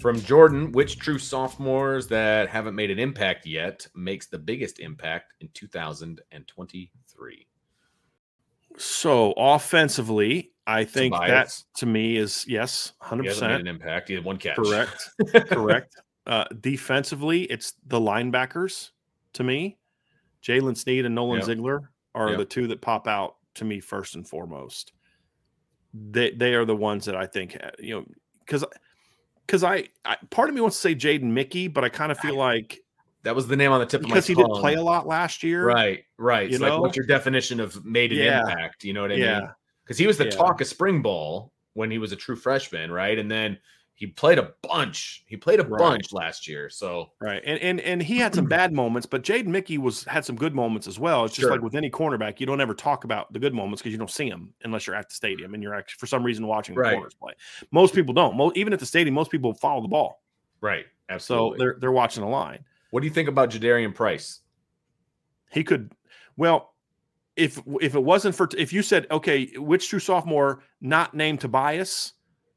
From Jordan, which true sophomores that haven't made an impact yet makes the biggest impact in 2023? So offensively, I think that to me is yes, hundred percent an impact. He had one catch. Correct. Correct. Uh, defensively, it's the linebackers to me. Jaylen Sneed and Nolan yep. Ziegler are yep. the two that pop out to me first and foremost. They they are the ones that I think you know because because I, I, part of me wants to say Jaden Mickey, but I kind of feel like that was the name on the tip of my because he didn't play a lot last year. Right, right. You so know? like, what's your definition of made an yeah. impact? You know what I yeah. mean? Because he was the yeah. talk of spring ball when he was a true freshman, right? And then he played a bunch. He played a right. bunch last year. So right, and and and he had some bad moments, but Jade Mickey was had some good moments as well. It's just sure. like with any cornerback, you don't ever talk about the good moments because you don't see them unless you're at the stadium and you're actually for some reason watching the right. corners play. Most people don't. Most, even at the stadium, most people follow the ball. Right. Absolutely. So they're they're watching the line. What do you think about Jadarian Price? He could. Well, if if it wasn't for if you said okay, which true sophomore not named Tobias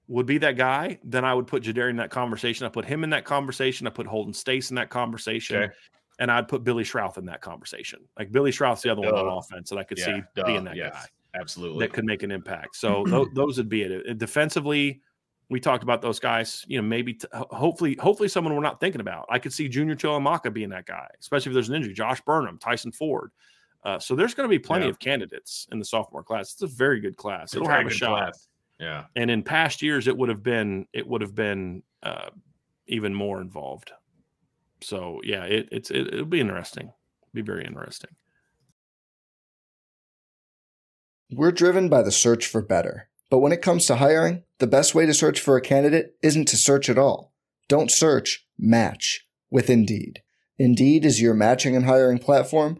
would be that guy, then I would put Jadarian in that conversation. I put him in that conversation. I put Holden Staes in that conversation. Okay. And I'd put Billy Schrauth in that conversation. Like Billy Schrauth's the other duh. one on offense that I could yeah, see duh. being that yes, guy. Absolutely. That could make an impact. So those, those would be it. Defensively, we talked about those guys, you know, maybe t- hopefully, hopefully someone we're not thinking about. I could see Junior Tuihalamaka being that guy, especially if there's an injury. Josh Burnham, Tyson Ford. Uh, so there's going to be plenty yeah. of candidates in the sophomore class. It's a very good class. It'll have a shot. Class. Yeah. And in past years, it would have been it would have been uh, even more involved. So yeah, it, it's it, it'll be interesting. It'll be very interesting. We're driven by the search for better, but when it comes to hiring, the best way to search for a candidate isn't to search at all. Don't search. Match with Indeed. Indeed is your matching and hiring platform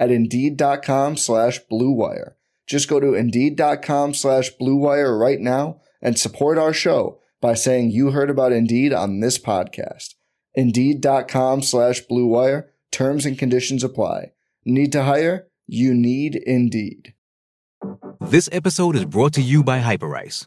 at Indeed.com slash BlueWire. Just go to Indeed.com slash BlueWire right now and support our show by saying you heard about Indeed on this podcast. Indeed.com slash BlueWire. Terms and conditions apply. Need to hire? You need Indeed. This episode is brought to you by Hyperice,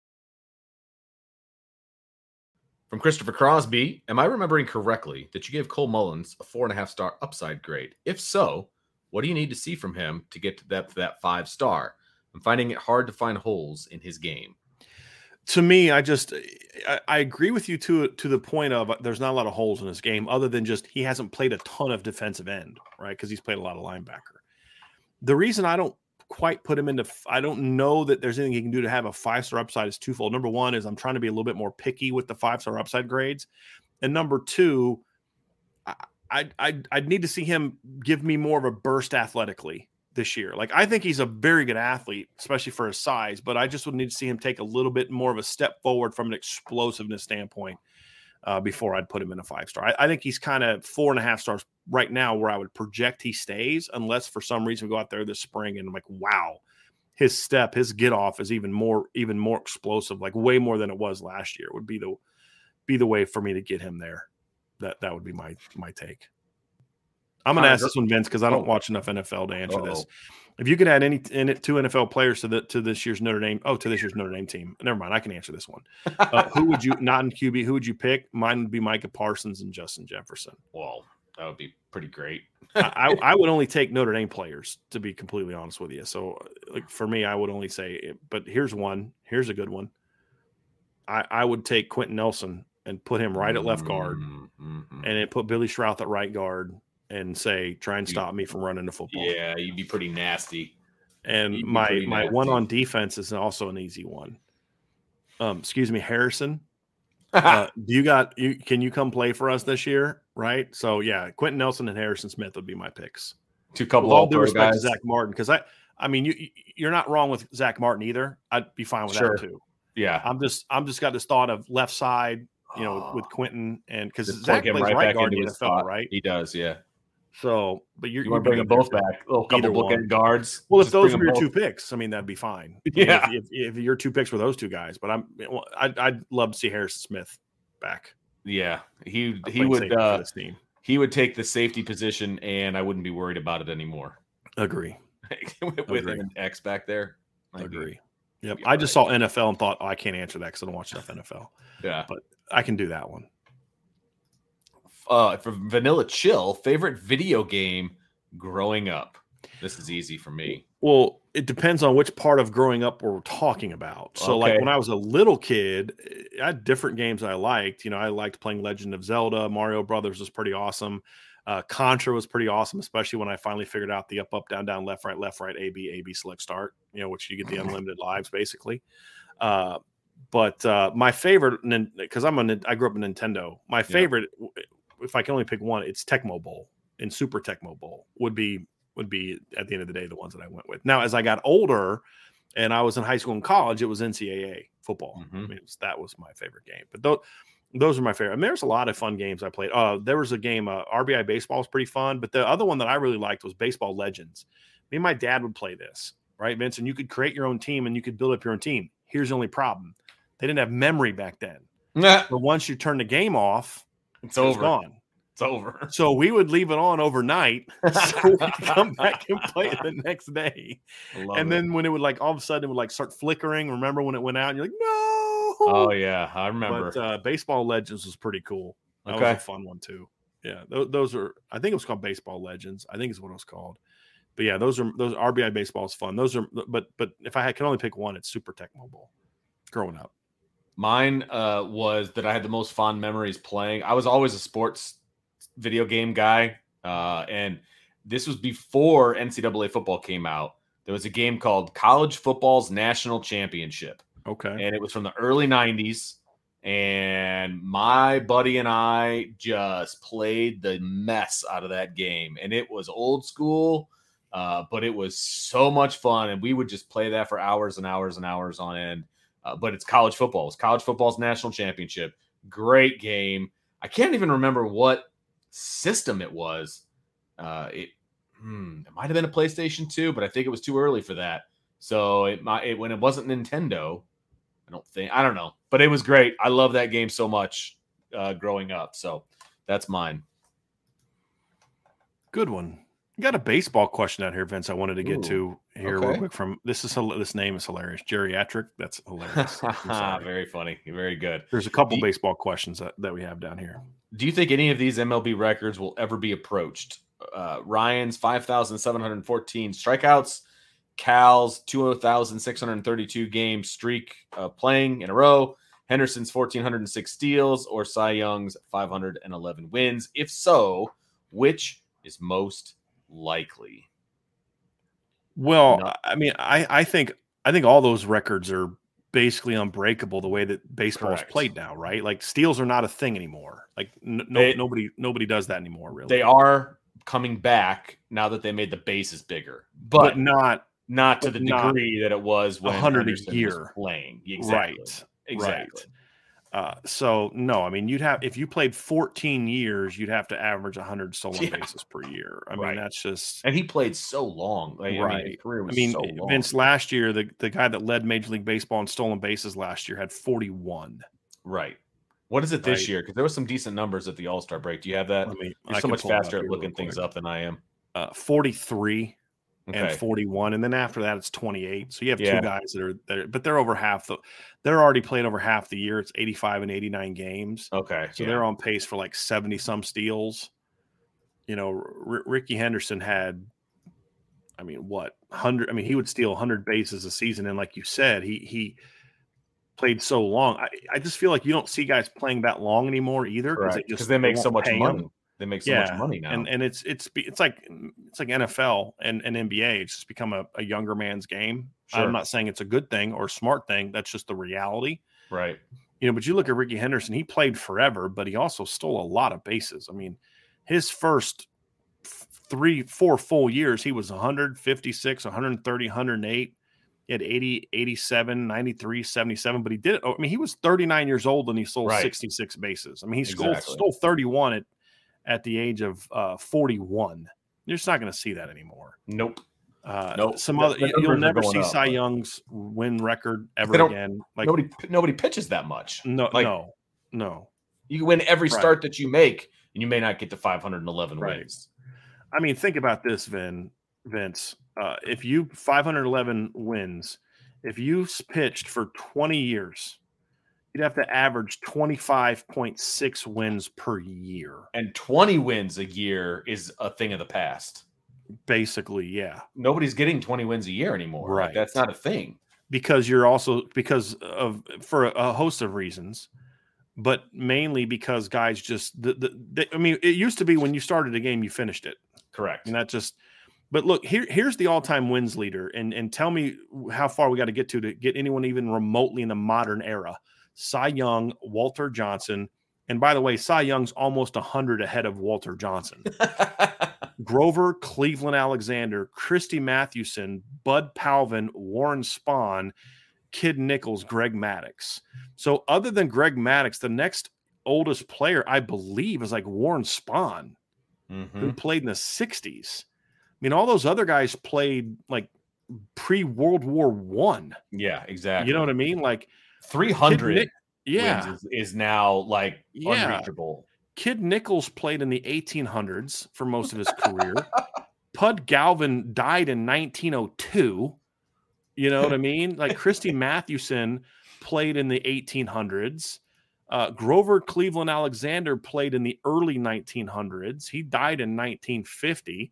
From Christopher Crosby, am I remembering correctly that you gave Cole Mullins a four and a half star upside grade? If so, what do you need to see from him to get to that, that five star? I'm finding it hard to find holes in his game. to me, I just I, I, agree with you to to the point of uh, there's not a lot of holes in his game, other than just he hasn't played a ton of defensive end, right? Because he's played a lot of linebacker. The reason I don't quite put him into I don't know that there's anything he can do to have a five star upside is twofold. Number one is I'm trying to be a little bit more picky with the five star upside grades, and number two, I I I'd need to see him give me more of a burst athletically this year. Like I think he's a very good athlete, especially for his size, but I just would need to see him take a little bit more of a step forward from an explosiveness standpoint uh, before I'd put him in a five star. I, I think he's kind of four and a half stars right now where I would project he stays, unless for some reason we go out there this spring and I'm like, wow, his step, his get off is even more, even more explosive, like way more than it was last year. Would be the be the way for me to get him there. That that would be my my take. I'm going to ask this one, Vince, because I don't oh. watch enough NFL to answer Uh-oh. this. If you could add any in it, two NFL players to the to this year's Notre Dame, oh, to this year's Notre Dame team, never mind, I can answer this one. Uh, who would you not in QB? Who would you pick? Mine would be Micah Parsons and Justin Jefferson. Well, that would be pretty great. I, I, would only take Notre Dame players to be completely honest with you. So, like for me, I would only say. But here's one. Here's a good one. I, I would take Quenton Nelson and put him right at left guard, mm-hmm. and then put Billy Schrauth at right guard, and say, try and stop me from running the football. Yeah, you'd be pretty nasty. And my my nasty. one on defense is also an easy one. Um, excuse me, Harrison. uh, do you got you? Can you come play for us this year? Right. So yeah, Quenton Nelson and Harrison Smith would be my picks. Two couple with all due respect guys. to Zack Martin, because I I mean you you're not wrong with Zack Martin either. I'd be fine with sure. that too. Yeah. I'm just I'm just got this thought of left side, you know, oh. with Quenton and because Zack plays right, right guard in the NFL, right? He does, yeah. So, but you're, you want to bring them both back, a couple bookend guards. Well, if those were your both. two picks, I mean, that'd be fine. Yeah, if, if, if, your two picks were those two guys, but I'm, I'd, I'd love to see Harrison Smith back. Yeah, he he would uh, he would take the safety position, and I wouldn't be worried about it anymore. Agree. with Agree. him X back there. I'd Agree. Be, yep. I just saw NFL and thought, oh, I can't answer that because I don't watch enough NFL. Yeah, but I can do that one uh, for Vanilla Chill, favorite video game growing up. This is easy for me. Well, it depends on which part of growing up we're talking about. So, okay. like when I was a little kid, I had different games I liked. You know, I liked playing Legend of Zelda. Mario Brothers was pretty awesome. Uh, Contra was pretty awesome, especially when I finally figured out the up, up, down, down, left, right, left, right, A, B, A, B, select, start. You know, which you get the unlimited lives basically. Uh, but uh, my favorite, because I'm a, I grew up in Nintendo. My favorite yeah if I can only pick one, it's Tecmo Bowl and Super Tecmo Bowl would be would be at the end of the day the ones that I went with. Now, as I got older and I was in high school and college, it was NCAA football. Mm-hmm. I mean, was, that was my favorite game. But those those are my favorite. I mean, there's a lot of fun games I played. Uh, there was a game, uh, RBI baseball was pretty fun, but the other one that I really liked was Baseball Legends. Me and my dad would play this, right, Vince? And you could create your own team and you could build up your own team. Here's the only problem: they didn't have memory back then. but once you turn the game off, it's, over. gone. It's over. So we would leave it on overnight so we come back and play it the next day. And it. then when it would like all of a sudden it would like start flickering. Remember when it went out and you're like, no. Oh yeah, I remember. But uh, Baseball Legends was pretty cool. That okay. was a fun one too. Yeah, th- those are. I think it was called Baseball Legends. I think is what it was called. But yeah, those are those RBI baseball is fun. Those are. But but if I had, can only pick one, it's Super Tecmo Bowl. Growing up. Mine uh, was that I had the most fond memories playing. I was always a sports video game guy, uh, and this was before NCAA football came out. There was a game called College Football's National Championship. Okay, and it was from the early '90s. And my buddy and I just played the mess out of that game, and it was old school. Uh, but it was so much fun, and we would just play that for hours and hours and hours on end. Uh, but it's college football. It's college football's national championship. Great game. I can't even remember what system it was. Uh, it, hmm, it might have been a PlayStation 2, but I think it was too early for that. So it might it, when it wasn't Nintendo, I don't think I don't know, but it was great. I love that game so much uh, growing up. So that's mine. Good one. Got a baseball question out here, Vince. I wanted to get Ooh, to here okay. real quick. From this is this name is hilarious. Geriatric. That's hilarious. Very funny. Very good. There's a couple baseball questions that, that we have down here. Do you think any of these MLB records will ever be approached? Uh, Ryan's 5,714 strikeouts Cal's 2,632 game streak uh, playing in a row, Henderson's 1,406 steals, or Cy Young's 511 wins? If so, which is most likely? Well, no. I mean, I, I think I think all those records are basically unbreakable the way that baseball Correct. is played now, right? Like steals are not a thing anymore. Like no, they, nobody nobody does that anymore. Really, they are coming back now that they made the bases bigger, but, but not not to the degree that it was when hundred a year playing. Exactly. Right. Exactly. Right. Uh, so no, I mean you'd have if you played 14 years, you'd have to average 100 stolen yeah. bases per year. I right. mean that's just and he played so long. Like, right. I mean, I mean so Vince last year, the the guy that led Major League Baseball in stolen bases last year had 41. Right. What is it this right. year? Because there was some decent numbers at the All Star break. Do you have that? Me, You're I so much faster at looking things up than I am. Uh, 43 okay. and 41 and then after that it's 28 so you have yeah. two guys that are there but they're over half the they're already playing over half the year it's 85 and 89 games okay so yeah. they're on pace for like 70 some steals you know R- rickey henderson had i mean what 100 i mean he would steal 100 bases a season and like you said he he played so long I, I just feel like you don't see guys playing that long anymore either because right. they, they, make so much money them. They make so yeah. much money now, and and it's it's it's like mm, it's like NFL and, and NBA. It's just become a, a younger man's game. Sure. I'm not saying it's a good thing or smart thing. That's just the reality, right? You know, but you look at Rickey Henderson. He played forever, but he also stole a lot of bases. I mean, his first three, four full years, he was 156, 130, 108. He had 80, 87, 93, 77, but he did it. I mean, he was 39 years old and he stole right. 66 bases. I mean, he exactly. stole, stole 31 at at the age of uh, 41. You're just not going to see that anymore. Nope. Uh, nope. Some other you'll never see up, Cy Young's win record ever again. Like nobody, nobody pitches that much. No, like, no, no. You win every right. start that you make, and you may not get to 511 right. wins. I mean, think about this, Vin, Vince. Uh, if you 511 wins, if you pitched for 20 years, you'd have to average 25.6 wins per year. And 20 wins a year is a thing of the past. Basically, yeah. Nobody's getting 20 wins a year anymore. Right. Like, that's not a thing. Because you're also because of for a host of reasons, but mainly because guys just the, the, the I mean, it used to be when you started a game, you finished it. Correct. And that just but look, here here's the all-time wins leader, and and tell me how far we got to get to to get anyone even remotely in the modern era. Cy Young, Walter Johnson. And by the way, Cy Young's almost 100 ahead of Walter Johnson. Grover, Cleveland Alexander, Christy Mathewson, Pud Galvin, Warren Spahn, Kid Nichols, Greg Maddux. So, other than Greg Maddux, the next oldest player, I believe, is like Warren Spahn, mm-hmm. who played in the 60s. I mean, all those other guys played like pre World War One. Yeah, exactly. You know what I mean? Like 300 Nick, yeah. Is, is, now like yeah. unreachable. Kid Nichols played in the 1800s for most of his career. Pud Galvin died in 1902. You know what I mean? Like Christy Mathewson played in the 1800s. Uh, Grover Cleveland Alexander played in the early 1900s. He died in 1950.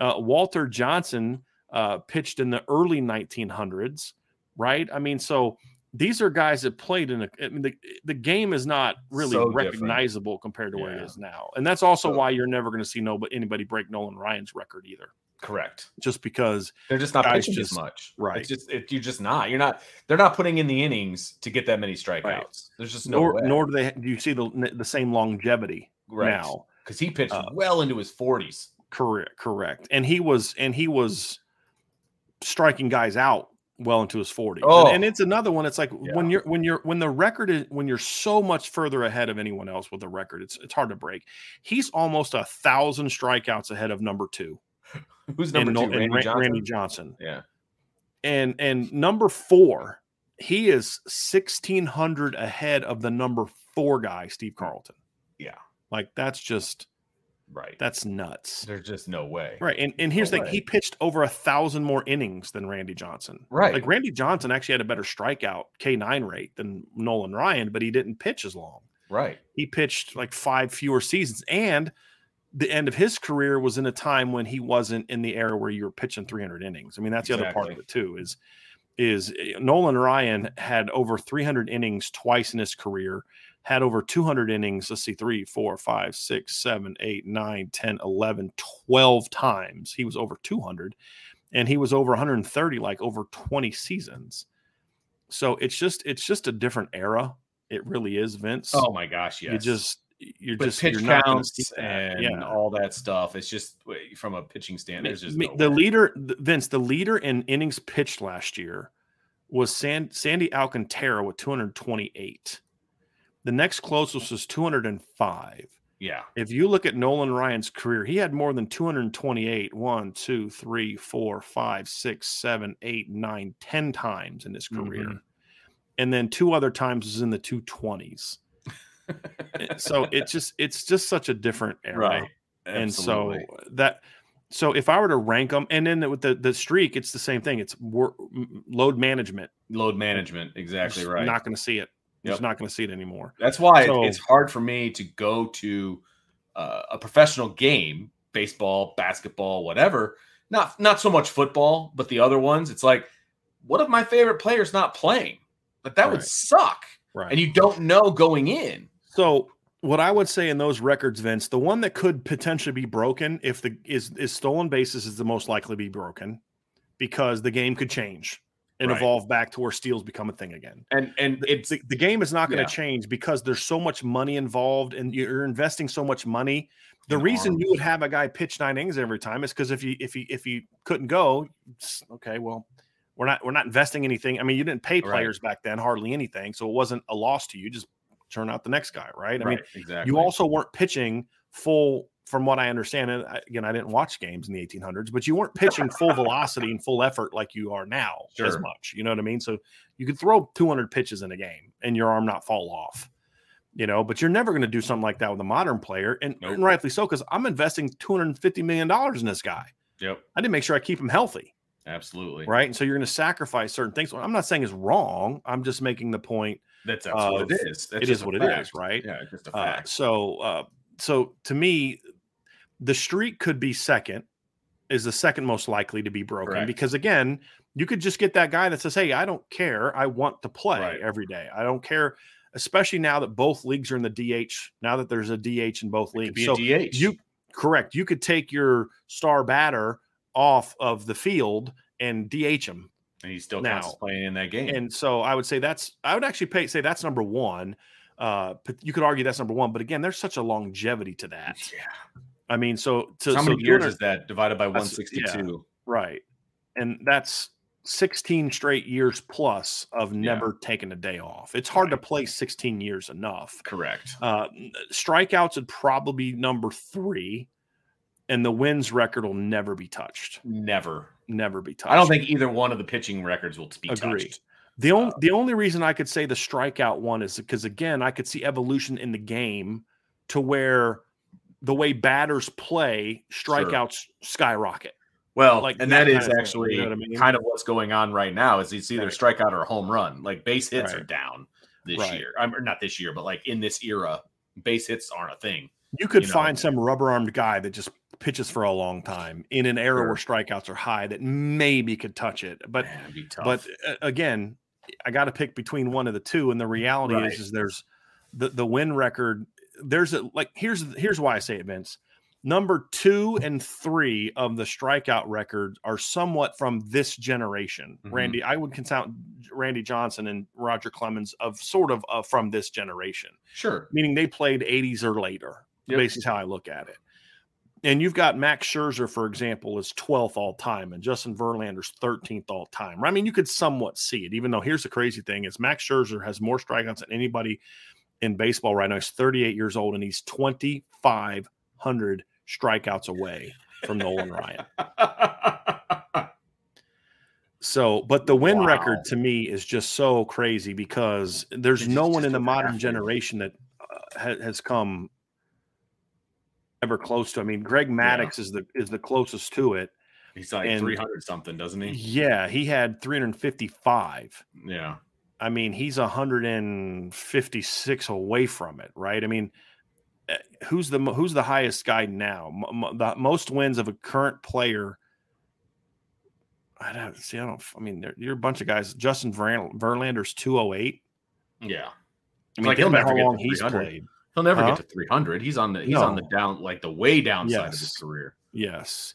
Uh, Walter Johnson uh, pitched in the early 1900s, right? I mean, so these are guys that played in a, I mean, the, the game is not really so recognizable different. compared to yeah. what it is now. And that's also so, why you're never going to see nobody, anybody break Nolan Ryan's record either. Correct. Just because they're just not pitching just, as much. Right. It's just it, you're just not. You're not. They're not putting in the innings to get that many strikeouts. Right. There's just no. Nor, way. nor do they. Do you see the the same longevity right. now? Because he pitched uh, well into his 40s. Correct. Correct. And he was and he was striking guys out well into his 40s. Oh. And, and, it's another one. It's like yeah. when you're when you're when the record is when you're so much further ahead of anyone else with the record, it's it's hard to break. He's almost a thousand strikeouts ahead of number two. Who's number two? Randy, Johnson? Randy Johnson. Yeah. And and number four, he is sixteen hundred ahead of the number four guy, Steve Carlton. Yeah. Like that's just Right. That's nuts. There's just no way. Right. And and here's no the thing: he pitched over a thousand more innings than Randy Johnson. Right. Like Randy Johnson actually had a better strikeout K9 rate than Nolan Ryan, but he didn't pitch as long. Right. He pitched like five fewer seasons. And the end of his career was in a time when he wasn't in the era where you were pitching 300 innings. I mean, that's the other part of it too. Is is eh, Nolan Ryan had over 300 innings twice in his career, had over 200 innings. Let's see, three, four, five, six, seven, eight, nine, 10, 11, 12 times. He was over 200 and he was over 130 like over 20 seasons. So it's just it's just a different era. It really is, Vince. Oh my gosh, yes. You just you're but just pitch you're counts and yeah. all that stuff. It's just from a pitching stand. There's just the leader, Vince. The leader in innings pitched last year was San, Sandy Alcantara with 228. The next closest was 205. Yeah. If you look at Nolan Ryan's career, he had more than 228, one, two, three, four, five, six, seven, eight, nine, 10 times in his career. Mm-hmm. And then two other times was in the 220s. Eh, so it's just it's just such a different era. Right. And so that so if I were to rank them, and then with the the streak, it's the same thing. It's wor- load management. Load management, exactly right. Not going to see it. Yep. Just not going to see it anymore. That's why so, it's hard for me to go to uh, a professional game, baseball, basketball, whatever. Not not so much football, but the other ones. It's like, what if my favorite player's not playing? Like that right. would suck. Right. And you don't know going in. So what I would say in those records, Vince, the one that could potentially be broken if the is is stolen bases is the most likely to be broken because the game could change and right. evolve back to where steals become a thing again. And and it's the, the game is not going to yeah. change because there's so much money involved and you're investing so much money. The In reason arms. you would have a guy pitch nine innings every time is because if you if he if he couldn't go, okay, well, we're not we're not investing anything. I mean, you didn't pay players right. back then hardly anything, so it wasn't a loss to you. Just turn out the next guy, right? I right, mean, exactly. you also weren't pitching full from what I understand, and again, I didn't watch games in the 1800s, but you weren't pitching full velocity and full effort like you are now sure. as much. You know what I mean? So you could throw 200 pitches in a game and your arm not fall off, you know, but you're never going to do something like that with a modern player. And, nope. and rightfully so, because I'm investing $250 million in this guy. Yep. I didn't make sure I keep him healthy. Absolutely. Right. And so you're going to sacrifice certain things. I'm not saying it's wrong. I'm just making the point. That's, that's what it is. That's it is what fact. it is. Right. Yeah. Just a uh, fact. Uh, so, uh, so to me, the streak could be second, is the second most likely to be broken Correct. because again, you could just get that guy that says, "Hey, I don't care. I want to play right. every day. I don't care." Especially now that both leagues are in the DH. Now that there's a DH in both leagues, so DH. you correct. You could take your star batter off of the field and DH him, and he's still now playing in that game. And so I would say that's I would actually pay, say that's number one. Uh, you could argue that's number one, but again, there's such a longevity to that. Yeah. I mean, so to, how many years is that divided by 162? Yeah, right. And that's 16 straight years plus of never yeah. taking a day off. It's hard right. to play 16 years enough. Correct. Uh, strikeouts would probably be number three, and the wins record will never be touched. Never, never be touched. I don't think either one of the pitching records will be Agree. touched. The only uh, the only reason I could say the strikeout one is because again I could see evolution in the game to where the way batters play, strikeouts sure. skyrocket. Well, like and that, that is actually you know I mean? kind of what's going on right now. Is it's either right. strikeout or home run. Like base hits right. are down this right. year. I'm not this year, but like in this era, base hits aren't a thing. You could you find know? some rubber armed guy that just pitches for a long time in an era sure. where strikeouts are high that maybe could touch it. But Man, but uh, again, I got to pick between one of the two, and the reality is, is there's the the win record there's a like here's here's why I say it, Vince. Number two and three of the strikeout records are somewhat from this generation. Mm-hmm. Randy, I would count Randy Johnson and Roger Clemens of sort of uh, from this generation. Sure, meaning they played 80s or later. Yep. Basically, how I look at it. And you've got Max Scherzer, for example, is 12th all time, and Justin Verlander's 13th all time. I mean, you could somewhat see it, even though here's the crazy thing: is Max Scherzer has more strikeouts than anybody in baseball right now. He's 38 years old and he's 2,500 strikeouts away from Nolan Ryan. So, but the win wow. record to me is just so crazy because there's it's no one in the modern generation that uh, ha- has come ever close to. I mean, Greg Maddux yeah. is the is the closest to it. He's like 300 something, doesn't he? Yeah, he had 355. Yeah. I mean, he's 156 away from it, right? I mean, eh, who's the who's the highest guy now? the most wins of a current player. I don't see. I don't. I mean, you're a bunch of guys. Justin Verlander's 208. Yeah. I mean, like he'll never how long he's played. He'll never huh? get to 300. He's on the he's no. on the down like the way downside yes. of his career. Yes.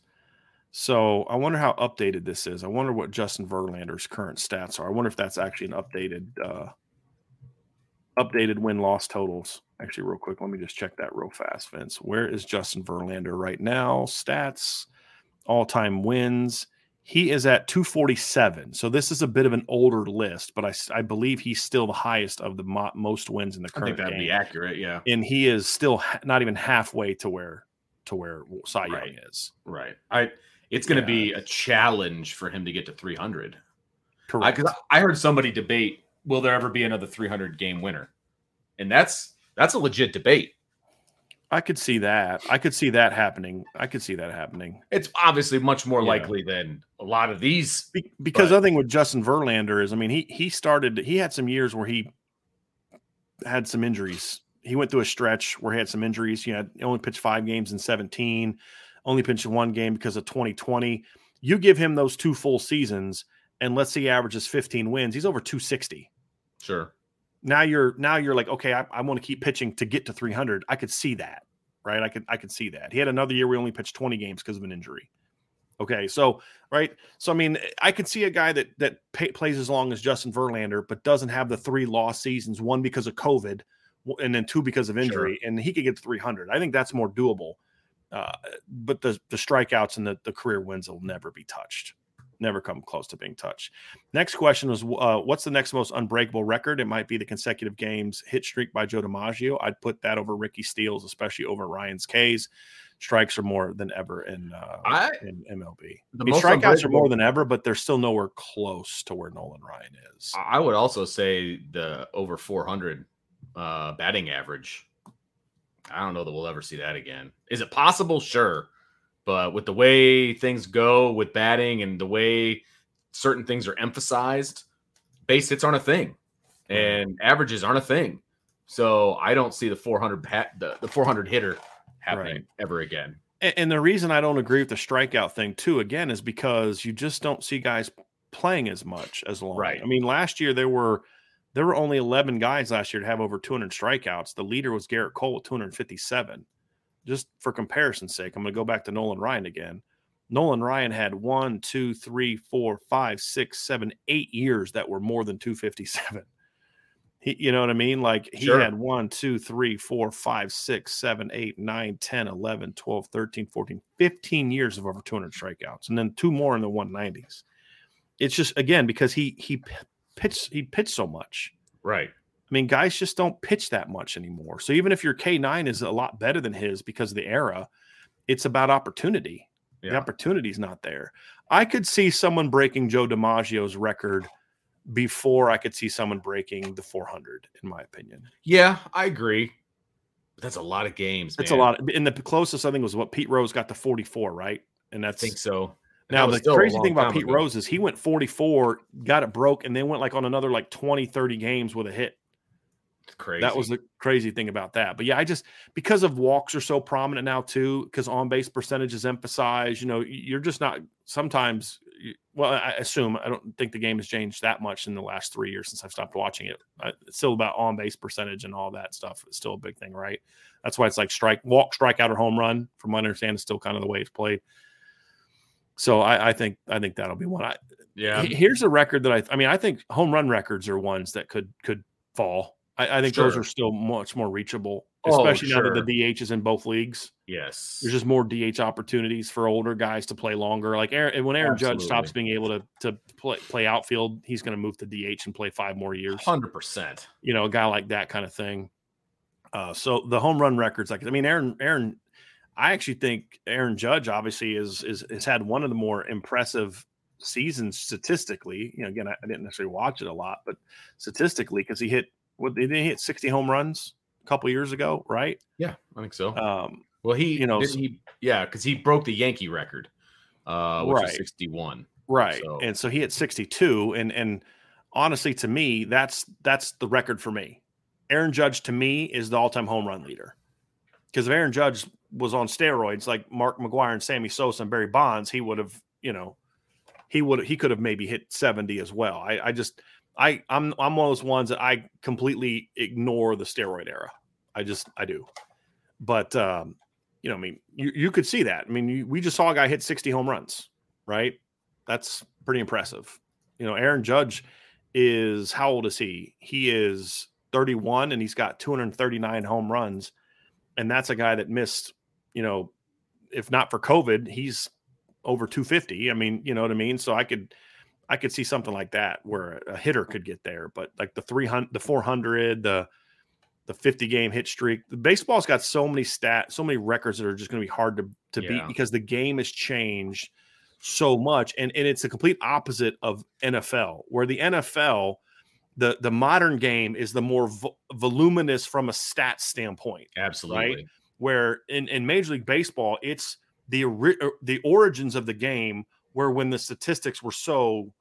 So I wonder how updated this is. I wonder what Justin Verlander's current stats are. I wonder if that's actually an updated uh updated win loss totals. Actually, real quick, let me just check that real fast, Vince. Where is Justin Verlander right now? Stats, all time wins. He is at 247. So this is a bit of an older list, but I, I believe he's still the highest of the mo- most wins in the current. I think that'd game. be accurate, yeah. And he is still ha- not even halfway to where to where Cy Young right. is. Right. I. It's going to yeah. be a challenge for him to get to 300. Correct. I, I heard somebody debate: Will there ever be another 300 game winner? And that's that's a legit debate. I could see that. I could see that happening. I could see that happening. It's obviously much more yeah. likely than a lot of these. Be- because but. the thing with Justin Verlander is, I mean, he he started. He had some years where he had some injuries. He went through a stretch where he had some injuries. He had he only pitched five games in 17, only pitched one game because of 2020. You give him those two full seasons, and let's say he averages 15 wins. He's over 260. Sure now you're now you're like okay I, I want to keep pitching to get to 300 i could see that right i could i could see that he had another year we only pitched 20 games because of an injury okay so right so i mean i could see a guy that that pay, plays as long as justin verlander but doesn't have the three lost seasons one because of covid and then two because of injury sure. and he could get to 300 i think that's more doable uh, but the the strikeouts and the, the career wins will never be touched never come close to being touched. Next question was, uh, what's the next most unbreakable record? It might be the consecutive games hit streak by Joe DiMaggio. I'd put that over Rickey steals, especially over Ryan's K's. Strikes are more than ever in, uh, I, in MLB. The I mean, strikeouts are more than ever, but they're still nowhere close to where Nolan Ryan is. I would also say the over 400 uh, batting average. I don't know that we'll ever see that again. Is it possible? Sure. But with the way things go with batting and the way certain things are emphasized, base hits aren't a thing, and averages aren't a thing. So I don't see the 400 pat, the, the 400 hitter happening right. ever again. And, and the reason I don't agree with the strikeout thing too, again, is because you just don't see guys playing as much as long. Right. I mean, last year there were there were only 11 guys last year to have over 200 strikeouts. The leader was Gerrit Cole with 257 just for comparison's sake, I'm going to go back to Nolan Ryan again. Nolan Ryan had one, two, three, four, five, six, seven, eight years that were more than 257. He, you know what I mean? Like he sure. had one, two, three, four, five, six, seven, eight, nine, 10, 11, 12, 13, 14, 15 years of over 200 strikeouts, and then two more in the 190s. It's just, again, because he, he pitched, he pitched so much. Right. I mean, guys just don't pitch that much anymore. So even if your K9 is a lot better than his because of the era, it's about opportunity. Yeah. The opportunity's not there. I could see someone breaking Joe DiMaggio's record before I could see someone breaking the 400, in my opinion. Yeah, I agree. But that's a lot of games. That's a lot. And the closest I think was what Pete Rose got to 44, right? And that's I think so. Now the crazy thing about Pete ago. Rose is he went 44, got it broke, and then went like on another like 20, 30 games with a hit crazy. That was the crazy thing about that. But yeah, I just because of walks are so prominent now too, because on base percentage is emphasized. You know, you're just not sometimes. Well, I assume I don't think the game has changed that much in the last three years since I've stopped watching it. It's still about on base percentage and all that stuff. It's still a big thing, right? That's why it's like strike, walk, strikeout, or home run. From what I understand, is still kind of the way it's played. So I, I think I think that'll be one. I, yeah. Here's a record that I. I mean, I think home run records are ones that could could fall I, I think sure. those are still much more reachable, oh, especially oh, sure. now that the DH is in both leagues. Yes, there's just more DH opportunities for older guys to play longer. Like Aaron, when Aaron Absolutely. Judge stops being able to to play, play outfield, he's going to move to DH and play five more years. Hundred percent. You know, a guy like that kind of thing. Uh, so the home run records, like I mean, Aaron, Aaron, I actually think Aaron Judge obviously is is has had one of the more impressive seasons statistically. You know, again, I, I didn't necessarily watch it a lot, but statistically, because he hit what didn't hit 60 home runs a couple years ago, right? Yeah, I think so. Um, well, he, you know, he, yeah, because he broke the Yankee record, uh, which right. 61. Right. So. And so he hit 62. And, and honestly, to me, that's, that's the record for me. Aaron Judge to me is the all time home run leader. Because if Aaron Judge was on steroids like Mark McGwire and Sammy Sosa and Barry Bonds, he would have, you know, he would he could have maybe hit 70 as well. I, I just I I'm I'm one of those ones that I completely ignore the steroid era. I just I do. But um, you know, I mean, you, you could see that. I mean, you, we just saw a guy hit 60 home runs, right? That's pretty impressive. You know, Aaron Judge is how old is he? He is 31 and he's got 239 home runs. And that's a guy that missed, you know, if not for COVID, he's over 250. I mean, you know what I mean? So I could I could see something like that where a hitter could get there, but like the 300 the 400, the the 50 game hit streak. The baseball's got so many stats, so many records that are just going to be hard to, to yeah. beat because the game has changed so much. And, and it's the complete opposite of NFL, where the NFL, the, the modern game is the more vo- voluminous from a stat standpoint. Absolutely. Right? Where in, in Major League Baseball, it's the, uh, the origins of the game where when the statistics were so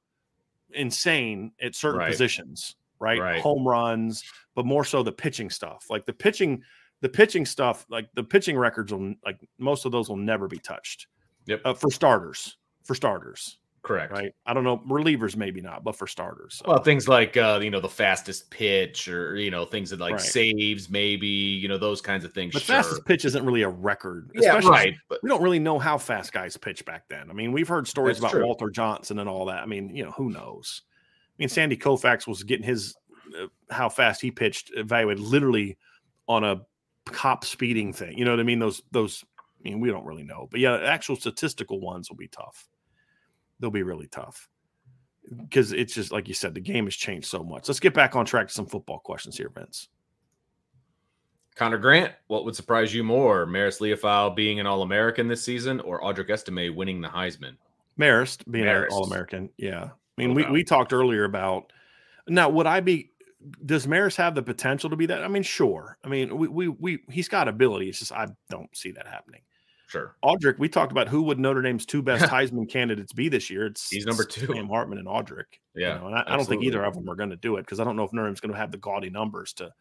insane at certain right. positions right? right? Home runs, but more so the pitching stuff. Like the pitching, the pitching stuff, like the pitching records will like most of those will never be touched. Yep. Uh, for starters, for starters. Correct. Right. I don't know. Relievers maybe not, but for starters. So. Well, things like uh, you know the fastest pitch, or you know things that like right. saves, maybe you know those kinds of things. But sure. fastest pitch isn't really a record. Yeah, right. But we don't really know how fast guys pitch back then. I mean, we've heard stories about true. Walter Johnson and all that. I mean, you know, who knows? I mean, Sandy Koufax was getting his uh, how fast he pitched evaluated literally on a cop speeding thing. You know what I mean? Those those. I mean, we don't really know, but yeah, actual statistical ones will be tough. They'll be really tough because it's just like you said, the game has changed so much. Let's get back on track to some football questions here, Vince. Connor Grant, what would surprise you more, Marist Liufau being an All American this season, or Audric Estime winning the Heisman? Marist being Marist. an All American, yeah. I mean, we, we talked earlier about now. Would I be? Does Marist have the potential to be that? I mean, sure. I mean, we we, we he's got ability. It's just I don't see that happening. Sure. Audric, we talked about who would Notre Dame's two best Heisman candidates be this year. It's he's number two. Sam Hartman and Audric. Yeah. You know, and I, I, don't think either of them are going to do it because I don't know if Notre Dame's going to have the gaudy numbers to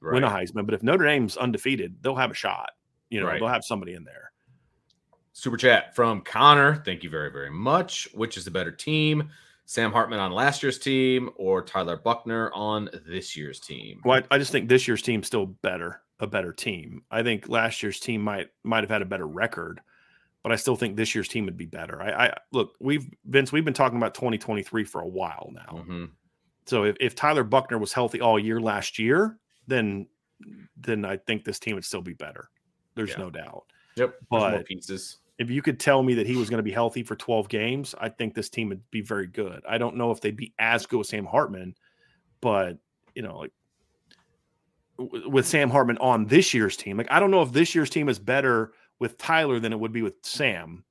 right. win a Heisman. But if Notre Dame's undefeated, they'll have a shot. You know, right. they'll have somebody in there. Super chat from Connor. Thank you very, very much. Which is the better team? Sam Hartman on last year's team or Tyler Buchner on this year's team? Well, I, I just think this year's team's still better, a better team. I think last year's team might might have had a better record, but I still think this year's team would be better. I, I look, we've Vince, we've been talking about 2023 for a while now. Mm-hmm. So if, if Tyler Buchner was healthy all year last year, then then I think this team would still be better. There's yeah. no doubt. Yep. But pieces if you could tell me that he was going to be healthy for 12 games, I think this team would be very good. I don't know if they'd be as good with Sam Hartman, but you know, like with Sam Hartman on this year's team, like I don't know if this year's team is better with Tyler than it would be with Sam.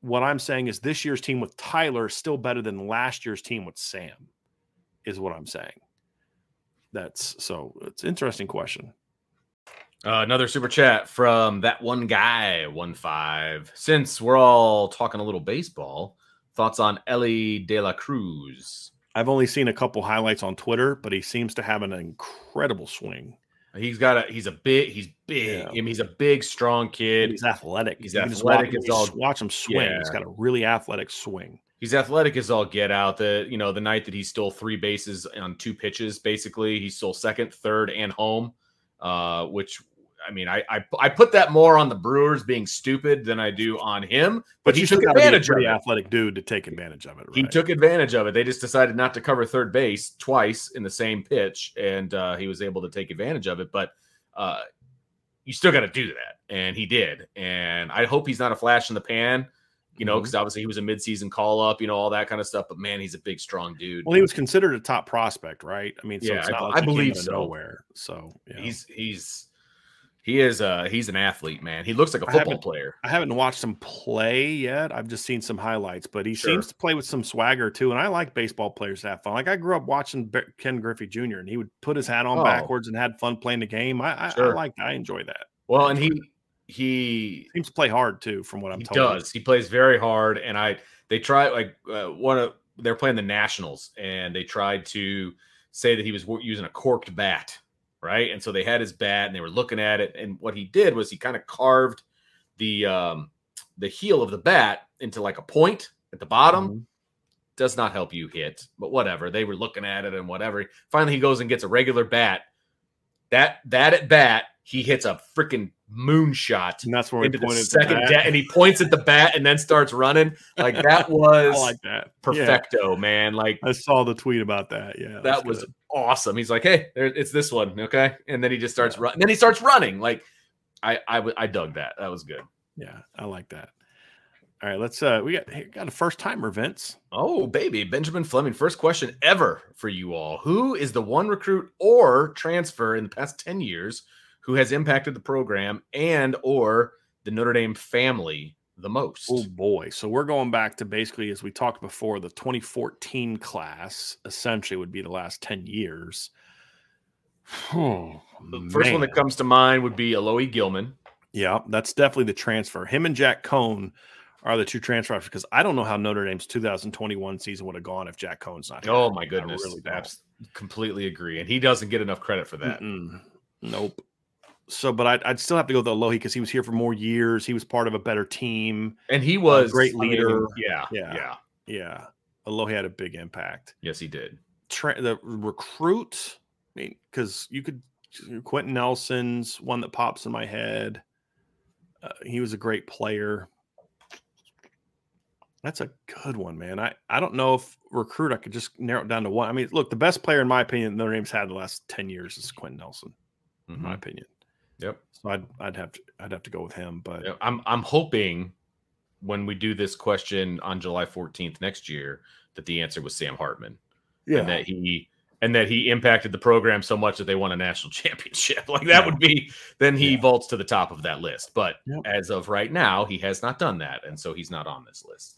What I'm saying is this year's team with Tyler is still better than last year's team with Sam, is what I'm saying. That's so it's interesting question. Uh, another super chat from that one guy, one five. Since we're all talking a little baseball, thoughts on Elly De La Cruz? I've only seen a couple highlights on Twitter, but he seems to have an incredible swing. He's got a he's a big he's big. Yeah. I mean, he's a big, strong kid. He's athletic. He's athletic. Watch, all, watch him swing. Yeah. He's got a really athletic swing. He's athletic as all get out. The you know the night that he stole three bases on two pitches, basically he stole second, third, and home uh, which I mean, I, I, I put that more on the Brewers being stupid than I do on him. But, but he took advantage of it. Athletic dude to take advantage of it. Right? He took advantage of it. They just decided not to cover third base twice in the same pitch, and uh, he was able to take advantage of it. But uh, you still got to do that, and he did. And I hope he's not a flash in the pan you know, because mm-hmm. obviously he was a midseason call up, you know, all that kind of stuff. But man, he's a big, strong dude. Well, he was considered a top prospect, right? I mean, so yeah, I, like I believe so. Nowhere, so yeah. he's he's he is uh he's an athlete, man. He looks like a football player. I haven't watched him play yet. I've just seen some highlights, but he sure. seems to play with some swagger too. And I like baseball players that have fun. Like I grew up watching Ken Griffey Jr. and he would put his hat on oh. backwards and had fun playing the game. I, sure. I, I like I enjoy that. Well, and he he seems to play hard too, from what I'm he told. Does he plays very hard? And I they try like uh, one of they're playing the Nationals and they tried to say that he was using a corked bat right? And so they had his bat and they were looking at it. And what he did was he kind of carved the um, the heel of the bat into like a point at the bottom. Mm-hmm. Does not help you hit, but whatever. They were looking at it and whatever. Finally, he goes and gets a regular bat. That that at bat, he hits a freaking moonshot and that's where into the second da- and he points at the bat and then starts running. Like that was like that. Perfecto yeah. man. Like i saw the tweet about that. Yeah that was good. awesome. He's like hey there, it's this one okay? And then he just starts yeah. running then he starts running. Like I, I i dug that. That was good. Yeah i like that. All right let's uh we got got a first timer vince. Oh baby benjamin fleming first question ever for you all. Who is the one recruit or transfer in the past 10 years who has impacted the program and or the Notre Dame family the most. Oh boy. So we're going back to basically as we talked before the 2014 class essentially would be the last 10 years. Oh, the first one that comes to mind would be Alohi Gilman. Yeah, that's definitely the transfer. Him and Jack Coan are the two transfers because I don't know how Notre Dame's 2021 season would have gone if Jack Coan's not here. Oh my goodness. I really completely agree. And he doesn't get enough credit for that. Mm-mm. Nope so, but I'd, I'd, still have to go with Alohi because he was here for more years. He was part of a better team, and he was a great leader. I mean, yeah, yeah, yeah, yeah. Alohi had a big impact. Yes, he did. Tra- the recruit, I mean, because you could Quenton Nelson's one that pops in my head. Uh, he was a great player. That's a good one, man. I, I don't know if recruit I could just narrow it down to one. I mean, look, the best player in my opinion Notre Dame's had the last ten years is Quenton Nelson, mm-hmm. in my mm-hmm. opinion. Yep. So I'd I'd have to I'd have to go with him. But I'm I'm hoping when we do this question on July 14th next year that the answer was Sam Hartman. Yeah. And that he and that he impacted the program so much that they won a national championship. Like that yeah. would be then he yeah. vaults to the top of that list. But yep. as of right now, he has not done that, and so he's not on this list.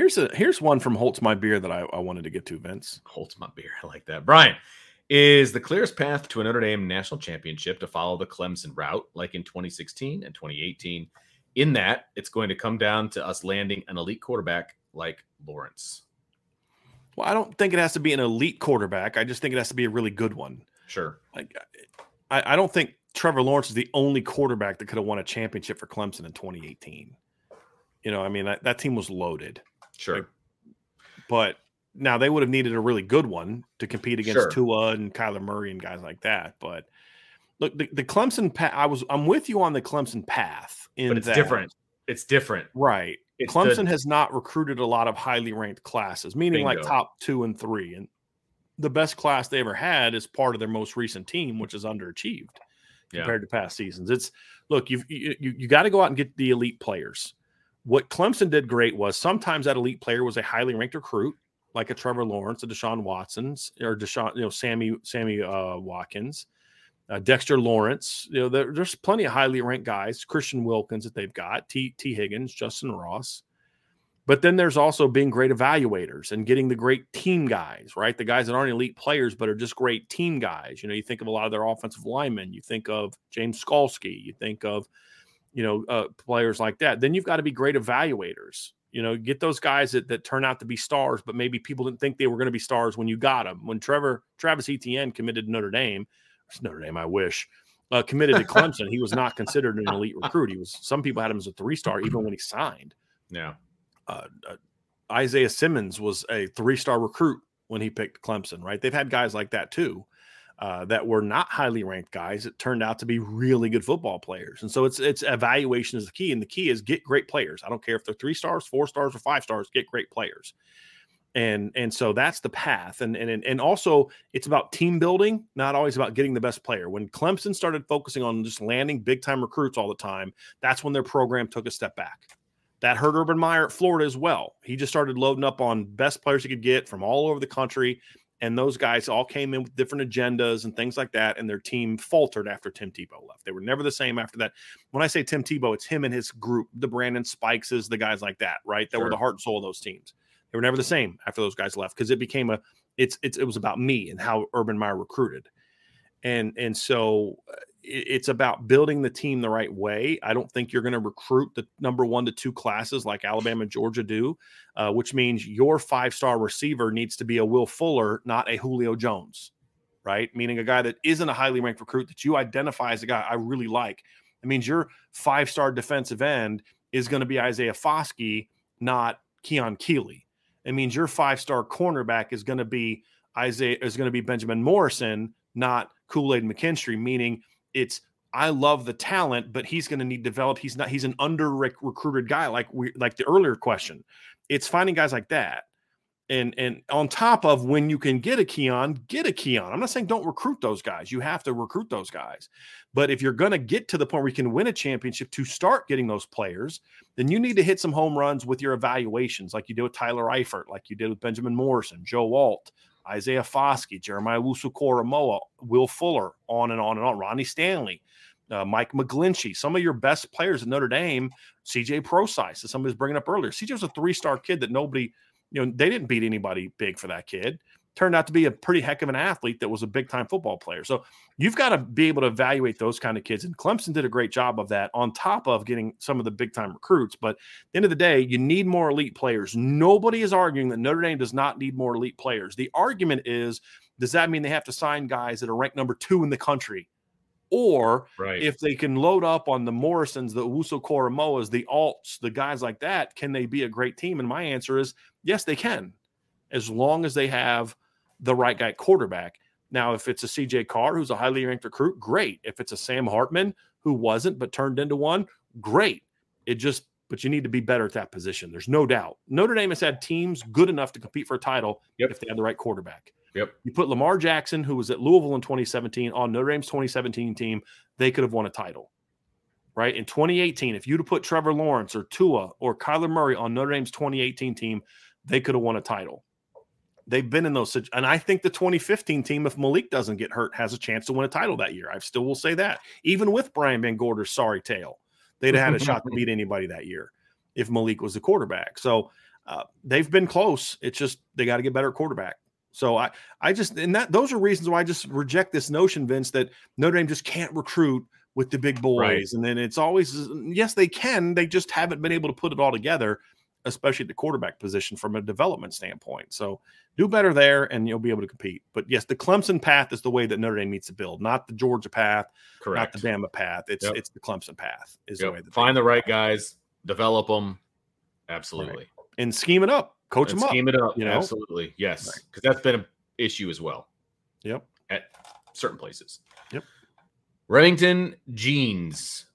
Here's a here's one from Holtz My Beer that I, I wanted to get to, Vince. Holtz My Beer. I like that. Brian, is the clearest path to a Notre Dame national championship to follow the Clemson route, like in 2016 and 2018. In that, it's going to come down to us landing an elite quarterback like Lawrence. Well, I don't think it has to be an elite quarterback. I just think it has to be a really good one. Sure. Like, I, I don't think Trevor Lawrence is the only quarterback that could have won a championship for Clemson in 2018. You know, I mean, that, that team was loaded. Sure. Like, but now they would have needed a really good one to compete against sure. Tua and Kyler Murray and guys like that. But look, the, the Clemson path, I was I'm with you on the Clemson path. In but it's that, different. It's different. Right. It's Clemson the, has not recruited a lot of highly ranked classes, meaning bingo. like top two and three. And the best class they ever had is part of their most recent team, which is underachieved compared to past seasons. It's look, you've, you you, you got to go out and get the elite players what Clemson did great was sometimes that elite player was a highly ranked recruit, like a Trevor Lawrence, a Deshaun Watson's, or Deshaun, you know, Sammy Sammy uh, Watkins, uh, Dexter Lawrence. You know, there, there's plenty of highly ranked guys. Christian Wilkins that they've got, T T Higgins, Justin Ross. But then there's also being great evaluators and getting the great team guys, right? The guys that aren't elite players, but are just great team guys. You know, you think of a lot of their offensive linemen. You think of James Skalski. You think of you know, uh, players like that. Then you've got to be great evaluators. You know, get those guys that, that turn out to be stars, but maybe people didn't think they were going to be stars when you got them. When Trevor Travis Etienne committed to Notre Dame, Notre Dame, I wish, uh, committed to Clemson, he was not considered an elite recruit. He was. Some people had him as a three star even when he signed. Yeah. Uh, uh, Isaiah Simmons was a three star recruit when he picked Clemson. Right. They've had guys like that too uh, that were not highly ranked guys it turned out to be really good football players. And so it's it's evaluation is the key, and the key is get great players. I don't care if they're three stars, four stars, or five stars. Get great players. And and so that's the path. And and and also it's about team building, not always about getting the best player. When Clemson started focusing on just landing big time recruits all the time, that's when their program took a step back. That hurt Urban Meyer at Florida as well. He just started loading up on best players he could get from all over the country. And those guys all came in with different agendas and things like that. And their team faltered after Tim Tebow left. They were never the same after that. When I say Tim Tebow, it's him and his group, the Brandon Spikeses, the guys like that, right? That sure. were the heart and soul of those teams. They were never the same after those guys left because it became a it's, it's it was about me and how Urban Meyer recruited. And and so uh, it's about building the team the right way. I don't think you're going to recruit the number one to two classes like Alabama and Georgia do, uh, which means your five star receiver needs to be a Will Fuller, not a Julio Jones, right? Meaning a guy that isn't a highly ranked recruit that you identify as a guy I really like. It means your five star defensive end is going to be Isaiah Foskey, not Keon Keeley. It means your five star cornerback is going to be Isaiah is going to be Benjamin Morrison, not Kool Aid McKinstry, meaning it's I love the talent, but he's going to need develop. He's not. He's an under recruited guy, like we like the earlier question. It's finding guys like that, and and on top of when you can get a Keon, get a Keon. I'm not saying don't recruit those guys. You have to recruit those guys, but if you're going to get to the point where you can win a championship to start getting those players, then you need to hit some home runs with your evaluations, like you did with Tyler Eifert, like you did with Benjamin Morrison, Joe Alt, Isaiah Foskey, Jeremiah Owusu-Koramoah, Will Fuller, on and on and on, Ronnie Stanley, uh, Mike McGlinchey, some of your best players at Notre Dame, CJ Prosise, that somebody was bringing up earlier. CJ was a three star kid that nobody, you know, they didn't beat anybody big for that kid turned out to be a pretty heck of an athlete that was a big time football player. So you've got to be able to evaluate those kind of kids. And Clemson did a great job of that on top of getting some of the big time recruits. But at the end of the day, you need more elite players. Nobody is arguing that Notre Dame does not need more elite players. The argument is does that mean they have to sign guys that are ranked number two in the country? Or right. if they can load up on the Morrisons, the Owusu-Koramoahs, the Alts, the guys like that, can they be a great team? And my answer is yes, they can, as long as they have the right guy quarterback. Now, if it's a CJ Carr who's a highly ranked recruit, great. If it's a Sam Hartman who wasn't but turned into one, great. It just, but you need to be better at that position. There's no doubt. Notre Dame has had teams good enough to compete for a title yep. if they had the right quarterback. Yep. You put Lamar Jackson, who was at Louisville in 2017, on Notre Dame's 2017 team, they could have won a title. Right. In 2018, if you'd have put Trevor Lawrence or Tua or Kyler Murray on Notre Dame's 2018 team, they could have won a title. They've been in those, and I think the 2015 team, if Malik doesn't get hurt, has a chance to win a title that year. I still will say that, even with Brian VanGorder's sorry tail, they'd have had a shot to beat anybody that year if Malik was the quarterback. So uh, they've been close. It's just they got to get better quarterback. So I, I just, and that those are reasons why I just reject this notion, Vince, that Notre Dame just can't recruit with the big boys. Right. And then it's always, yes, they can. They just haven't been able to put it all together especially at the quarterback position from a development standpoint. So do better there and you'll be able to compete. But yes, the Clemson path is the way that Notre Dame needs to build, not the Georgia path, Correct. not the Bama path. It's yep. it's the Clemson path is yep. the way that find the right guys, develop them. Absolutely. Right. And scheme it up, coach and them scheme up. it up. You know? Absolutely. Yes. Because right. that's been an issue as well. Yep. At certain places. Yep. Remington jeans.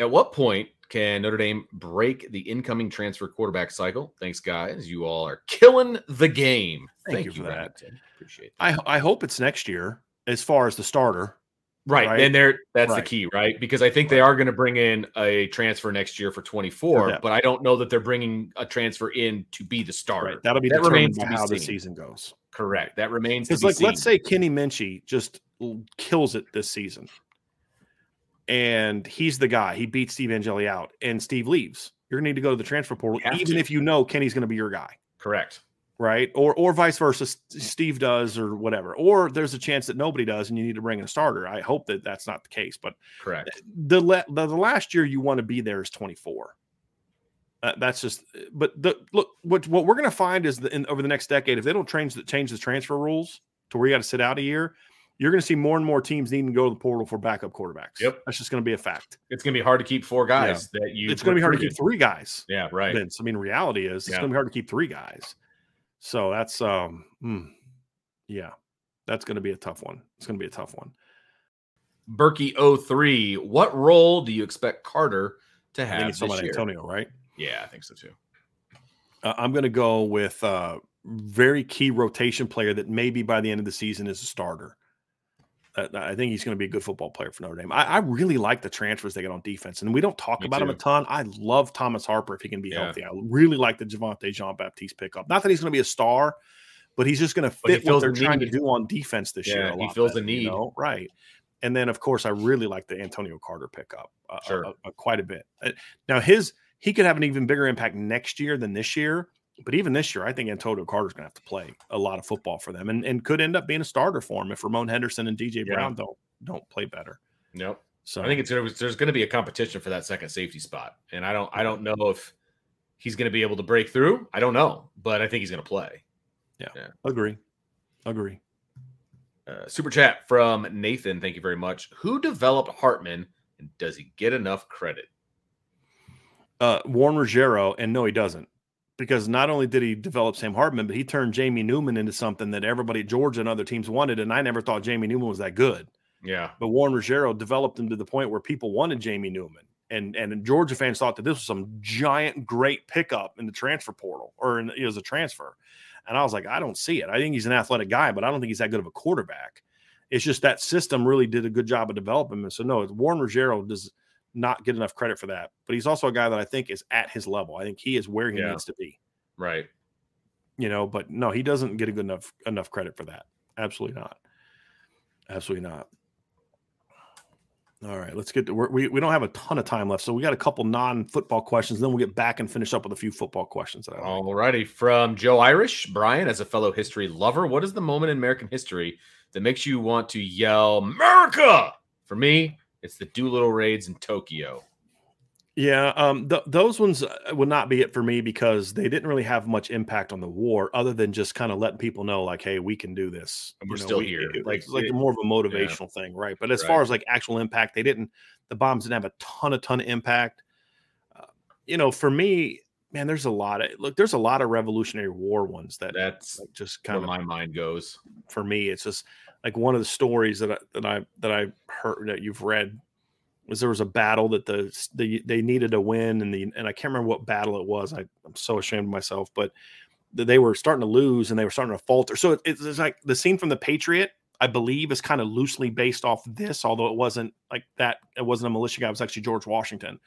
At what point can Notre Dame break the incoming transfer quarterback cycle? Thanks, guys. You all are killing the game. Thank, Thank you for that. Appreciate that. I, I hope it's next year as far as the starter. Right. right? And there that's right. the key, right? Because I think right. they are going to bring in a transfer next year for 24, yeah. but I don't know that they're bringing a transfer in to be the starter. That'll be that determined by how the season goes. Correct. That remains Because like seen. let's say Kenny Minchey just kills it this season and he's the guy. He beats Steve Angeli out, and Steve leaves. You're gonna need to go to the transfer portal, even to. if you know Kenny's gonna be your guy. Correct. Right. Or or vice versa. Steve does or whatever. Or there's a chance that nobody does, and you need to bring in a starter. I hope that that's not the case. But correct. The the, the last year you want to be there is 24. Uh, that's just. But the look what what we're gonna find is that in, over the next decade, if they don't change the change the transfer rules to where you got to sit out a year, you're going to see more and more teams needing to go to the portal for backup quarterbacks. Yep, that's just going to be a fact. It's going to be hard to keep four guys yeah. that you. It's going to be hard to keep three guys. Yeah, right. Vince. I mean, reality is it's yeah. going to be hard to keep three guys. So that's um, mm, yeah, that's going to be a tough one. It's going to be a tough one. Berkey 03, what role do you expect Carter to have? I think it's Antonio, right? Yeah, I think so too. Uh, I'm going to go with uh, very key rotation player that maybe by the end of the season is a starter I think he's going to be a good football player for Notre Dame. I, I, really like the transfers they get on defense, and we don't talk Me about too. him a ton. I love Thomas Harper if he can be yeah. healthy. I really like the Javontae Jean Baptiste pickup. Not that he's going to be a star, but he's just going to fit what they're trying to do on defense this yeah, year. he feels better, the need, you know? right? And then, of course, I really like the Antonio Carter pickup uh, sure. uh, uh, quite a bit. Uh, now, his he could have an even bigger impact next year than this year. But even this year, I think Antonio Carter's going to have to play a lot of football for them, and, and could end up being a starter for him if Ramon Henderson and DJ yeah. Brown don't don't play better. Nope. So I think it's there's going to be a competition for that second safety spot, and I don't I don't know if he's going to be able to break through. I don't know, but I think he's going to play. Yeah, yeah. agree, agree. Uh, super chat from Nathan. Thank you very much. Who developed Hartman, and does he get enough credit? Uh, Warren Ruggiero, and no, he doesn't because not only did he develop Sam Hartman, but he turned Jamie Newman into something that everybody at Georgia and other teams wanted. And I never thought Jamie Newman was that good. Yeah. But Warren Ruggiero developed him to the point where people wanted Jamie Newman. And and Georgia fans thought that this was some giant, great pickup in the transfer portal or in, it was a transfer. And I was like, I don't see it. I think he's an athletic guy, but I don't think he's that good of a quarterback. It's just that system really did a good job of developing him. So no, Warren Ruggiero does – not get enough credit for that. But he's also a guy that I think is at his level. I think he is where he yeah. needs to be. Right. You know, but no, he doesn't get a good enough enough credit for that. Absolutely not. Absolutely not. All right, let's get to we we don't have a ton of time left, so we got a couple non-football questions. Then we'll get back and finish up with a few football questions. That All righty, from Joe Irish, Brian, as a fellow history lover, what is the moment in American history that makes you want to yell "America"? For me, it's the Doolittle raids in Tokyo. Yeah, um, th- those ones uh, would not be it for me because they didn't really have much impact on the war, other than just kind of letting people know, like, "Hey, we can do this. And we're you know, still we, here." It, like, like more of a motivational yeah. thing, right? But as right. far as like actual impact, they didn't. The bombs didn't have a ton, a ton of impact. Uh, you know, for me, man, there's a lot of look. There's a lot of Revolutionary War ones that that's like, just kind of my mind goes. For me, it's just like one of the stories that I, that I that I heard that you've read was there was a battle that the, the they needed to win and the and I can't remember what battle it was. I, I'm so ashamed of myself, but they were starting to lose and they were starting to falter. So it, it's like the scene from the Patriot, I believe, is kind of loosely based off this, although it wasn't like that. It wasn't a militia guy. It was actually George Washington.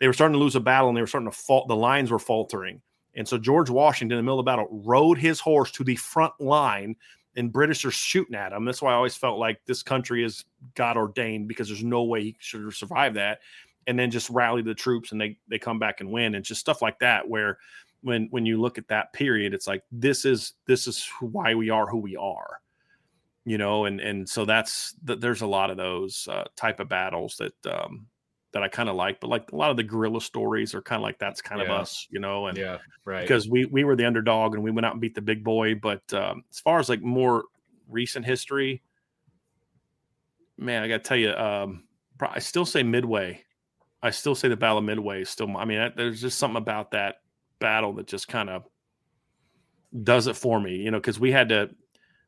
They were starting to lose a battle and they were starting to fault. The lines were faltering. And so George Washington, in the middle of the battle, rode his horse to the front line and British are shooting at him. That's why I always felt like this country is God ordained because there's no way he should survive that. And then just rally the troops and they they come back and win and just stuff like that. Where when when you look at that period, it's like this is this is why we are who we are, you know. And and so that's that. There's a lot of those uh, type of battles that um, that I kind of like. But like a lot of the guerrilla stories are kind of like that's kind yeah. of us, you know. And yeah, right. Because we we were the underdog and we went out and beat the big boy. But um, as far as like more recent history, man, I got to tell you, um, I still say Midway. I still say the Battle of Midway is still. I mean, there's just something about that battle that just kind of does it for me, you know, because we had to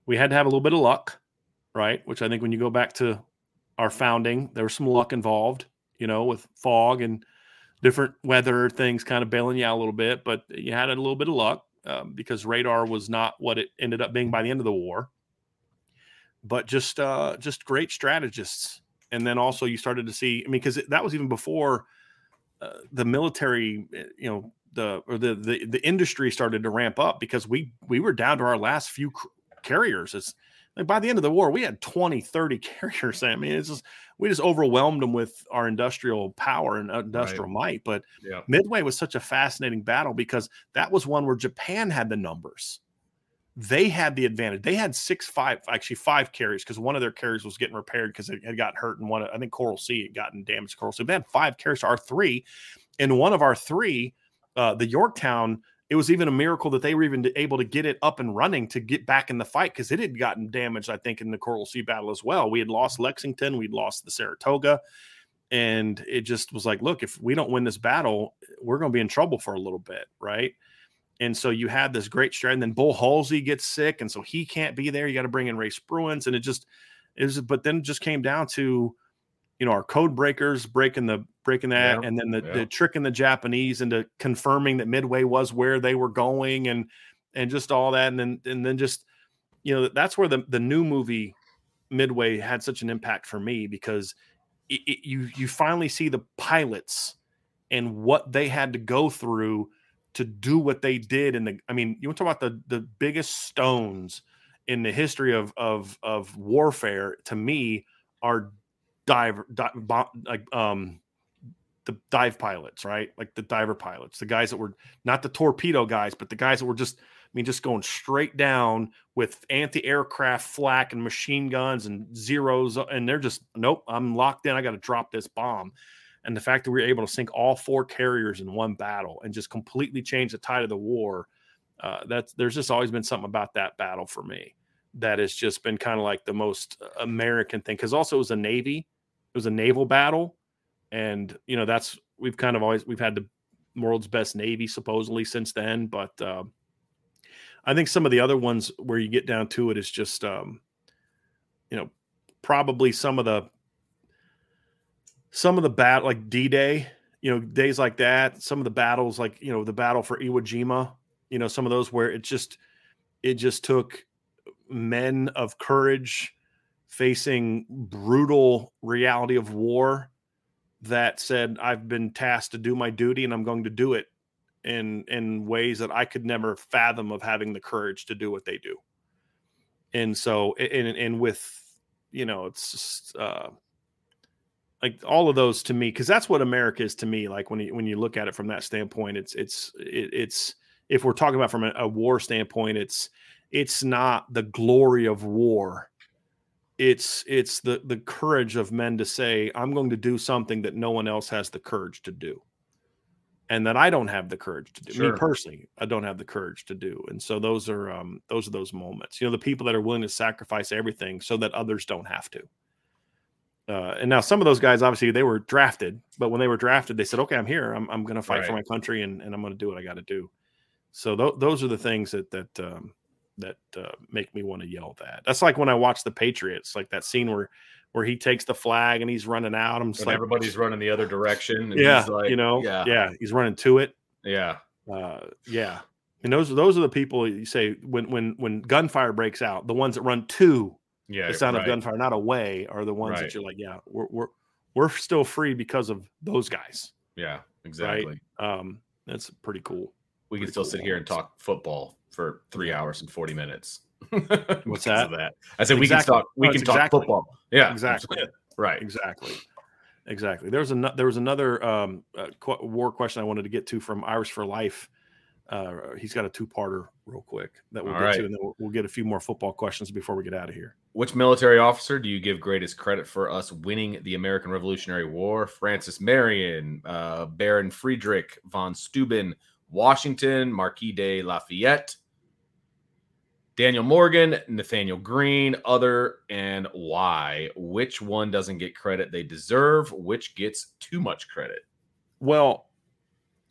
we had to have a little bit of luck, right? Which I think when you go back to our founding, there was some luck involved you know, with fog and different weather things kind of bailing you out a little bit. But you had a little bit of luck um, because radar was not what it ended up being by the end of the war. But just uh, just great strategists, and then also you started to see. I mean, because that was even before uh, the military, eh, you know, the or the, the the industry started to ramp up because we we were down to our last few carriers. It's like by the end of the war, we had 20, 30 carriers. I mean, it's just we just overwhelmed them with our industrial power and industrial right. might. But yeah. Midway was such a fascinating battle because that was one where Japan had the numbers. They had the advantage. They had six, five, actually five carriers because one of their carriers was getting repaired because it had gotten hurt, and one, I think Coral Sea had gotten damaged. Coral Sea. They had five carriers, our three, and one of our three, uh, the Yorktown it was even a miracle that they were even able to get it up and running to get back in the fight because it had gotten damaged, I think, in the Coral Sea battle as well. We had lost mm-hmm. Lexington, we'd lost the Saratoga, and it just was like, look, if we don't win this battle, we're going to be in trouble for a little bit, right? And so you had this great strategy, and then Bull Halsey gets sick, and so he can't be there. You got to bring in Ray Spruance, and it just is. But then it just came down to you know our code breakers breaking the breaking that yeah, and then the, yeah. the tricking the japanese into confirming that midway was where they were going and and just all that and then and then just you know that's where the the new movie Midway had such an impact for me because it, it, you you finally see the pilots and what they had to go through to do what they did in the I mean, you want to talk about the the biggest stones in the history of of of warfare to me are diver di- like um the dive pilots, right? Like the diver pilots, the guys that were not the torpedo guys, but the guys that were just I mean just going straight down with anti-aircraft flak and machine guns and zeros and they're just nope, I'm locked in. I got to drop this bomb and the fact that we were able to sink all four carriers in one battle and just completely change the tide of the war uh, that's there's just always been something about that battle for me that has just been kind of like the most american thing because also it was a navy it was a naval battle and you know that's we've kind of always we've had the world's best navy supposedly since then but uh, i think some of the other ones where you get down to it is just um, you know probably some of the some of the bat like D-Day, you know, days like that, some of the battles like, you know, the battle for Iwo Jima, you know, some of those where it just it just took men of courage facing brutal reality of war that said I've been tasked to do my duty and I'm going to do it in in ways that I could never fathom of having the courage to do what they do. And so and and with you know it's just uh like all of those to me because that's what america is to me like when you when you look at it from that standpoint it's it's it, it's if we're talking about from a, a, war standpoint it's it's not the glory of war it's it's the the courage of men to say i'm going to do something that no one else has the courage to do and that i don't have the courage to do sure. me personally i don't have the courage to do and so those are um those are those moments you know the people that are willing to sacrifice everything so that others don't have to uh, and now some of those guys, obviously, they were drafted, but when they were drafted, they said, "Okay, I'm here. I'm, I'm going to fight right. for my country, and, and I'm going to do what I got to do." So th- those are the things that that um, that uh, make me want to yell that. That's like when I watch the Patriots, like that scene where where he takes the flag and he's running out. I'm like, everybody's running the other direction. yeah, like, you know, yeah. yeah, he's running to it. Yeah, uh, yeah. And those those are the people you say when when when gunfire breaks out, the ones that run to yeah, the sound right. of gunfire, not away, are the ones right. that you're like, yeah, we're we're we're still free because of those guys. Yeah, exactly. Right? Um, that's pretty cool. We pretty can still cool sit here and talk football for three hours and forty minutes. What's that? that? I said exactly. we can talk. We no, can talk exactly. football. Yeah, exactly. right. Exactly. Exactly. There was a there was another um, uh, war question I wanted to get to from Irish for Life uh, he's got a two-parter real quick that we'll All get right. to, and then we'll, we'll, get a few more football questions before we get out of here. Which military officer do you give greatest credit for us winning the American Revolutionary War? Francis Marion, uh, Baron Friedrich von Steuben, Washington, Marquis de Lafayette, Daniel Morgan, Nathanael Greene, other, and why? Which one doesn't get credit they deserve? Which gets too much credit? Well,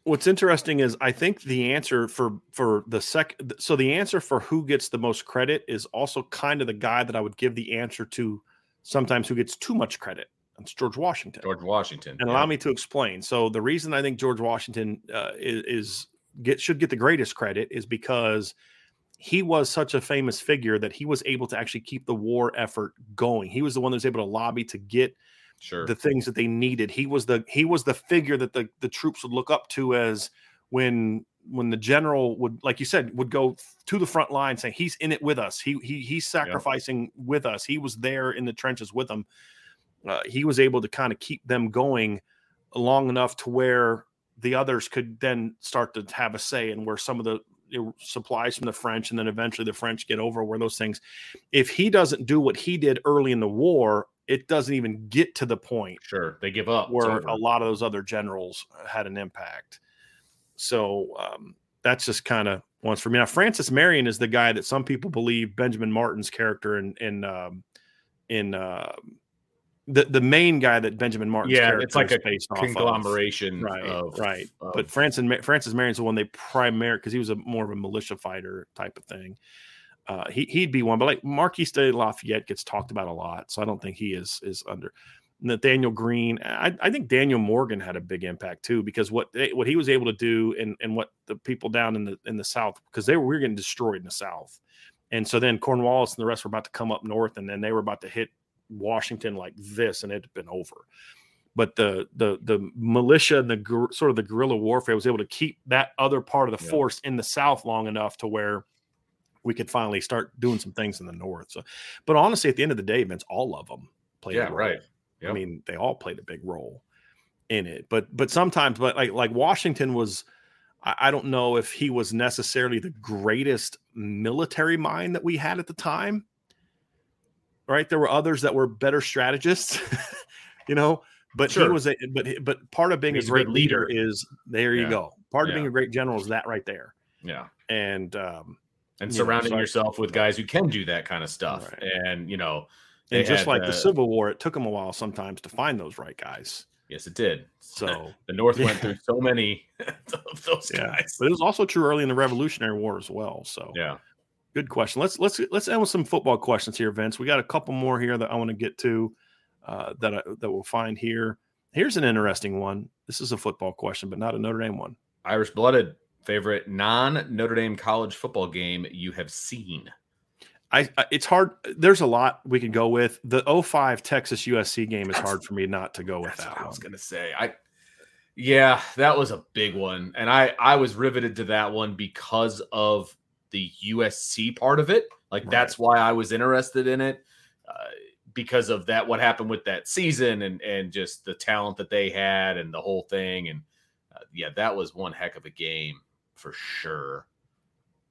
what's interesting is I think the answer for for the sec so the answer for who gets the most credit is also kind of the guy that I would give the answer to sometimes who gets too much credit. It's George Washington. George Washington. And yeah. allow me to explain. So the reason I think George Washington uh, is, is get should get the greatest credit is because he was such a famous figure that he was able to actually keep the war effort going. He was the one that was able to lobby to get sure. the things that they needed. He was the he was the figure that the the troops would look up to as when when the general would like you said would go to the front line saying he's in it with us. He he he's sacrificing yeah. with us. He was there in the trenches with them. Uh, he was able to kind of keep them going long enough to where the others could then start to have a say and where some of the supplies from the French and then eventually the French get over where those things if he doesn't do what he did early in the war it doesn't even get to the point. Sure, they give up where a lot of those other generals uh, had an impact. So um, that's just kind of once for me. Now, Francis Marion is the guy that some people believe Benjamin Martin's character in in um, in uh, the the main guy that Benjamin Martin. yeah, it's like a conglomeration, of. right? Of, right. Of, but Francis Francis Marion's the one they primary because he was a more of a militia fighter type of thing uh, he he'd be one, but like Marquis de Lafayette gets talked about a lot, so I don't think he is is under. Nathanael Greene. I, I think Daniel Morgan had a big impact too because what they, what he was able to do and and what the people down in the in the South because they were, we were getting destroyed in the South, And so then Cornwallis and the rest were about to come up north, and then they were about to hit Washington like this, and it had been over. But the the the militia and the sort of the guerrilla warfare was able to keep that other part of the yeah. force in the south long enough to where we could finally start doing some things in the north. So, but honestly, at the end of the day, Vince, all of them played. Yeah, right. Yep. I mean, they all played a big role in it. But but sometimes, but like like Washington was. I, I don't know if he was necessarily the greatest military mind that we had at the time. Right, there were others that were better strategists, you know. But sure. he was a but but part of being He's a great leader. leader. is there. You yeah. go. Part yeah. of being a great general is that right there. Yeah, and um, and surrounding know, so yourself with guys who can do that kind of stuff. Right. And you know, and just had, like uh, the Civil War, it took them a while sometimes to find those right guys. Yes, it did. So the North yeah. went through so many of those yeah. guys. But it was also true early in the Revolutionary War as well. So yeah, good question. Let's let's let's end with some football questions here, Vince. We got a couple more here that I want to get to uh, that I, that we'll find here. Here's an interesting one. This is a football question, but not a Notre Dame one. Irish blooded favorite non Notre Dame college football game you have seen? I, it's hard. There's a lot we could go with. The 05 Texas USC game is that's, hard for me not to go with that. I was gonna say. I yeah, that was a big one, and I I was riveted to that one because of the USC part of it. Like right. that's why I was interested in it uh, because of that. What happened with that season and and just the talent that they had and the whole thing. And uh, yeah, that was one heck of a game for sure.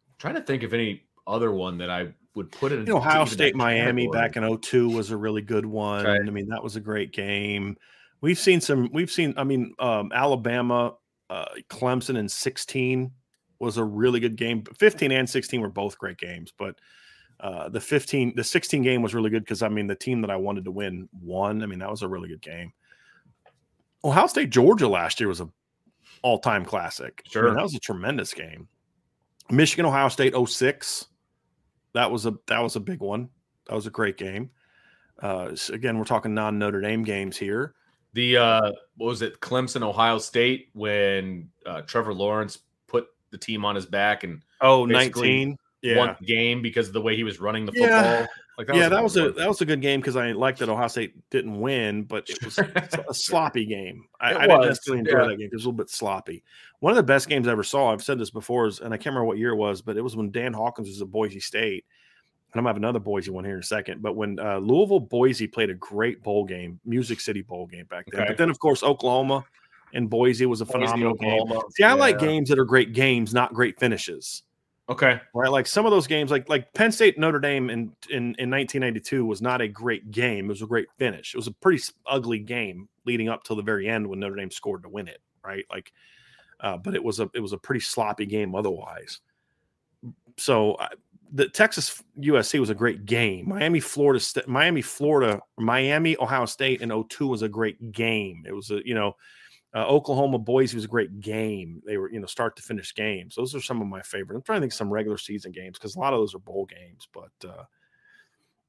I'm trying to think of any other one that I would put it in. You know, Ohio State Miami back in 02 was a really good one. Right. I mean, that was a great game. We've seen some, we've seen, I mean, um, Alabama, uh, Clemson in 16 was a really good game. 15 and 16 were both great games, but uh, the 15, the 16 game was really good because I mean, the team that I wanted to win won. I mean, that was a really good game. Ohio State Georgia last year was a all time classic. Sure. I mean, that was a tremendous game. Michigan, Ohio State 06. That was a that was a big one. That was a great game. Uh, again, we're talking non Notre Dame games here. The uh, what was it, Clemson, Ohio State, when uh, Trevor Lawrence the team on his back and oh 19 yeah. won the game because of the way he was running the football. Yeah. Like that yeah, was that was a that was a good game because I liked that Ohio State didn't win, but it was a sloppy game. I, I didn't necessarily enjoy yeah. that game. It was a little bit sloppy. One of the best games I ever saw. I've said this before, is, and I can't remember what year it was, but it was when Dan Hawkins was at Boise State. And I'm gonna have another Boise one here in a second. But when uh, Louisville Boise played a great bowl game, Music City bowl game back then. Okay. But then of course Oklahoma and Boise was a phenomenal game. See, I yeah. like games that are great games, not great finishes. Okay. Right. Like some of those games, like like Penn State Notre Dame in, in in 1992 was not a great game. It was a great finish. It was a pretty ugly game leading up till the very end when Notre Dame scored to win it. Right. Like, uh, but it was a it was a pretty sloppy game otherwise. So uh, the Texas USC was a great game. Miami Florida Miami Florida Miami Ohio State in 02 was a great game. It was a you know uh, Oklahoma Boise was a great game. They were, you know, start to finish games. Those are some of my favorite. I'm trying to think some regular season games because a lot of those are bowl games. But uh,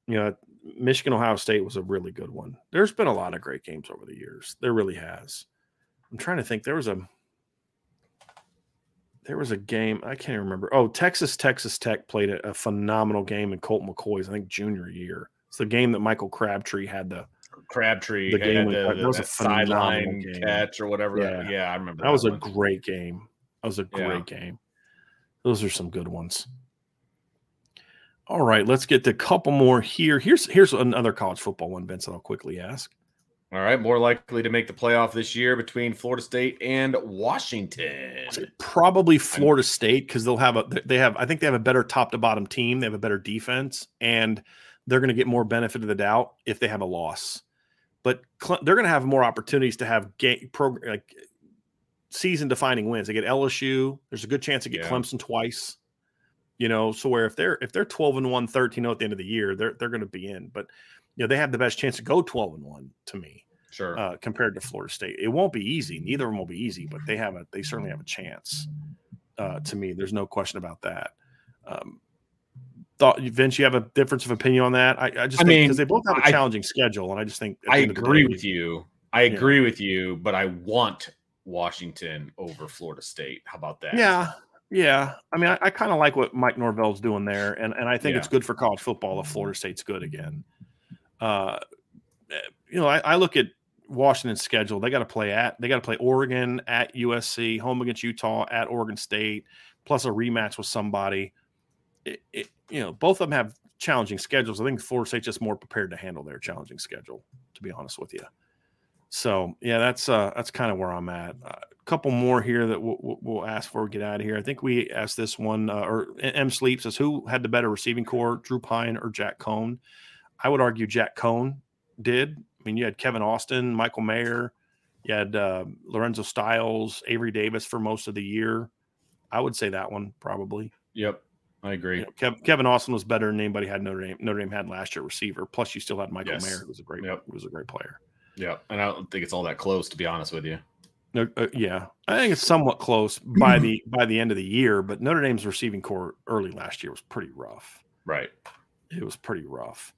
you know, Michigan Ohio State was a really good one. There's been a lot of great games over the years. There really has. I'm trying to think. There was a there was a game I can't remember. Oh, Texas Texas Tech played a, a phenomenal game in Colt McCoy's I think junior year. It's the game that Michael Crabtree had the Crabtree the uh, game the, the, that was a sideline catch or whatever. Yeah, yeah I remember. That, that was one. a great game. That was a great yeah. game. Those are some good ones. All right, let's get to a couple more here. Here's here's another college football one, Vincent. I'll quickly ask. All right, more likely to make the playoff this year between Florida State and Washington. Probably Florida State because they'll have a they have I think they have a better top to bottom team. They have a better defense, and they're going to get more benefit of the doubt if they have a loss but they're going to have more opportunities to have game pro, like season defining wins. They get LSU. There's a good chance to get yeah. Clemson twice. You know, so where if they're if they're 12 and 1, 13 at the end of the year, they're they're going to be in. But you know, they have the best chance to go 12 and 1 to me. Sure. Uh, compared to Florida State. It won't be easy. Neither of them will be easy, but they have a they certainly have a chance. Uh, to me, there's no question about that. Um, thought Vince, you have a difference of opinion on that? I, I just I mean because they both have a challenging I, schedule, and I just think I agree day, with you. I agree with you, but I want Washington over Florida State. How about that? Yeah, Yeah, I mean, I, I kind of like what Mike Norvell's doing there, and and I think yeah. it's good for college football if Florida State's good again. Uh, eh, you know, I, I look at Washington's schedule. They got to play at they got to play Oregon at USC, home against Utah, at Oregon State, plus a rematch with somebody. It, it, you know, both of them have challenging schedules. I think Florida State's just more prepared to handle their challenging schedule. To be honest with you. So yeah, that's uh that's kind of where I'm at. Uh, a couple more here that we'll, we'll, ask we get out of here. I think we asked this one, uh, or M Sleep says, who had the better receiving corps, Drew Pyne or Jack Coan? I would argue Jack Coan did. I mean, you had Kevin Austin, Michael Mayer, you had uh, Lorenzo Styles, Avery Davis for most of the year. I would say that one probably. Yep, I agree. You know, Kev, Kevin Austin was better than anybody had Notre Dame. Notre Dame had last year receiver. Plus, you still had Michael yes. Mayer, who was a great, yep. was a great player. Yeah, and I don't think it's all that close, to be honest with you. No, uh, yeah, I think it's somewhat close by the by the end of the year. But Notre Dame's receiving corps early last year was pretty rough. Right, it was pretty rough.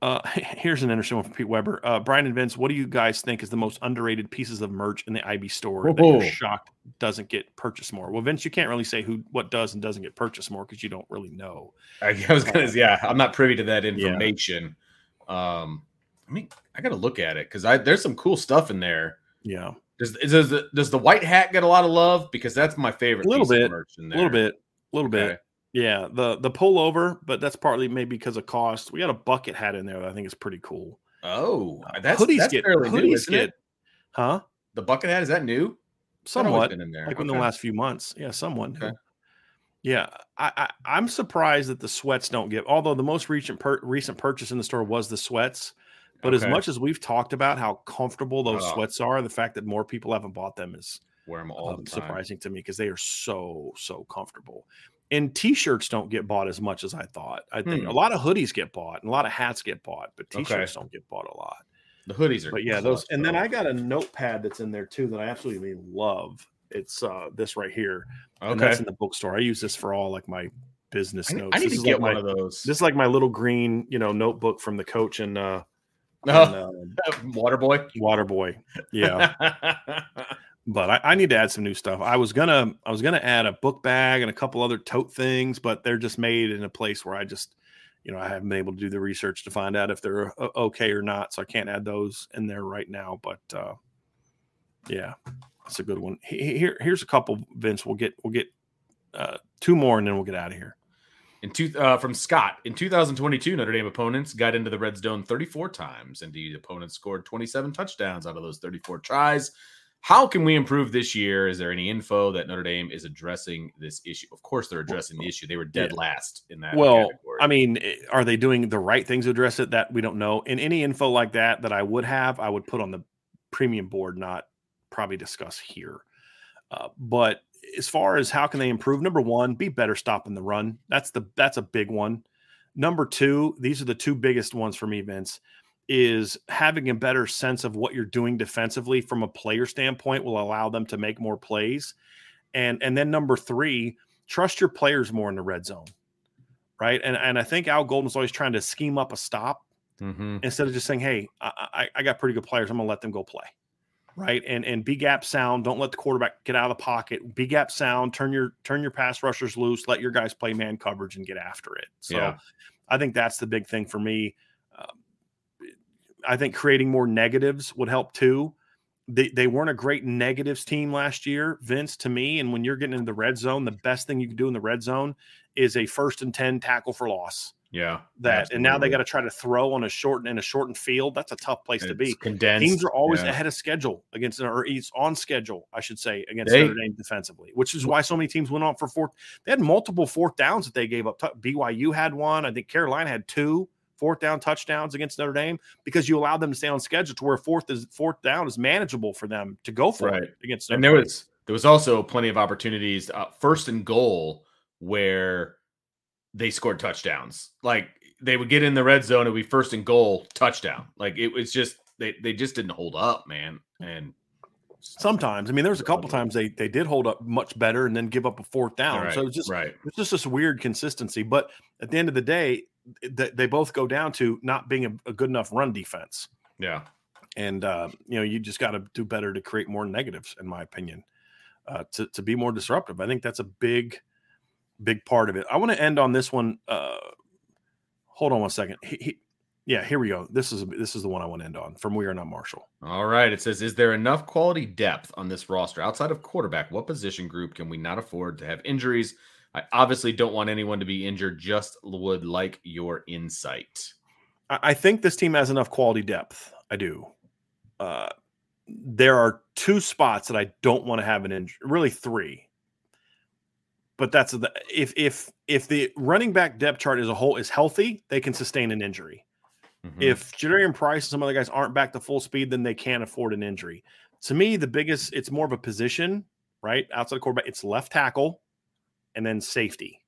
Uh, here's an interesting one from Pete Weber. Uh, Brian and Vince, what do you guys think is the most underrated pieces of merch in the IB store Whoa. that you're shocked doesn't get purchased more? Well, Vince, you can't really say who what does and doesn't get purchased more because you don't really know. I, was gonna, uh, yeah, I'm not privy to that information. Yeah. Um, I mean, I got to look at it because I there's some cool stuff in there. Yeah. Does does the, does the white hat get a lot of love? Because that's my favorite. A little bit. A little bit. A little okay. Yeah, the the pullover, but that's partly maybe because of cost. We got a bucket hat in there that I think is pretty cool. Oh, uh, that's hoodies that's get fairly hoodies new, get, it? huh? The bucket hat is that new? Somewhat in there, like okay. in the last few months. Yeah, someone. Okay. Yeah, I, I am surprised that the sweats don't get. Although the most recent per, recent purchase in the store was the sweats, but okay. as much as we've talked about how comfortable those oh. sweats are, the fact that more people haven't bought them is wear them all um, surprising to me because they are so so comfortable and t-shirts don't get bought as much as I thought. I think hmm. a lot of hoodies get bought and a lot of hats get bought, but t-shirts okay. don't get bought a lot. The hoodies are But yeah, those and then I got a notepad that's in there too that I absolutely love. It's uh this right here. Okay. And that's in the bookstore. I use this for all like my business I notes. I need this to get like one my, of those. This is like my little green, you know, notebook from the coach and uh Oh, and, uh, Waterboy. Waterboy. Yeah. but I, I, need to add some new stuff. I was gonna I was gonna add a book bag and a couple other tote things, but they're just made in a place where I just you know I haven't been able to do the research to find out if they're uh, okay or not, so I can't add those in there right now. But uh, yeah, that's a good one. Here here's a couple. Vince, we'll get we'll get uh, two more and then we'll get out of here. In two, uh, from Scott in 2022, Notre Dame opponents got into the red zone 34 times. Indeed, opponents scored 27 touchdowns out of those 34 tries. How can we improve this year? Is there any info that Notre Dame is addressing this issue? Of course, they're addressing the issue. They were dead yeah. last in that. Well, category. I mean, eh, are they doing the right things to address it? That we don't know. And any info like that that I would have, I would put on the premium board, not probably discuss here. Uh, but as far as how can they improve, number one, be better stopping the run. That's the that's a big one. Number two, these are the two biggest ones for me, Vince is having a better sense of what you're doing defensively from a player standpoint will allow them to make more plays. And and then number three, trust your players more in the red zone. Right. And and I think Al Golden's always trying to scheme up a stop mm-hmm. instead of just saying, Hey, I, I, I got pretty good players. I'm gonna let them go play. Right. And and B gap sound. Don't let the quarterback get out of the pocket. B gap sound, turn your turn your pass rushers loose, let your guys play man coverage and get after it. So yeah. I think that's the big thing for me. Um, I think creating more negatives would help too. They, they weren't a great negatives team last year, Vince, to me. And when you're getting into the red zone, the best thing you can do in the red zone is a first and 10 tackle for loss. Yeah. That absolutely. and now they got to try to throw on a short in a shortened field. That's a tough place it's to be. Condensed. Teams are always yeah. ahead of schedule against or he's on schedule, I should say, against they, Notre Dame defensively, which is why so many teams went on for fourth. They had multiple fourth downs that they gave up. BYU had one. I think Carolina had two fourth down touchdowns against Notre Dame because you allowed them to stay on schedule to where fourth is fourth down is manageable for them to go for right. it against. Notre and there Dame. was there was also plenty of opportunities uh, first and goal where they scored touchdowns. Like they would get in the red zone and be first and goal touchdown. Like it was just they they just didn't hold up, man. And sometimes, I mean, there was a couple times they they did hold up much better and then give up a fourth down. Right, so it's just right. It's just this weird consistency. But at the end of the day, they, they both go down to not being a, a good enough run defense. Yeah. And, uh, you know, you just got to do better to create more negatives, in my opinion. uh, to to be more disruptive. I think that's a big big part of it. I want to end on this one. Uh, hold on one second. He, he, yeah, here we go. This is this is the one I want to end on from We Are Not Marshall. All right. It says, is there enough quality depth on this roster outside of quarterback? What position group can we not afford to have injuries? I obviously don't want anyone to be injured. Just would like your insight. I think this team has enough quality depth. I do. Uh, there are two spots that I don't want to have an injury. Really, three. But that's the if if if the running back depth chart as a whole is healthy, they can sustain an injury. Mm-hmm. If Jadarian Price and some other guys aren't back to full speed, then they can't afford an injury. To me, the biggest it's more of a position, right? Outside the quarterback, it's left tackle and then safety.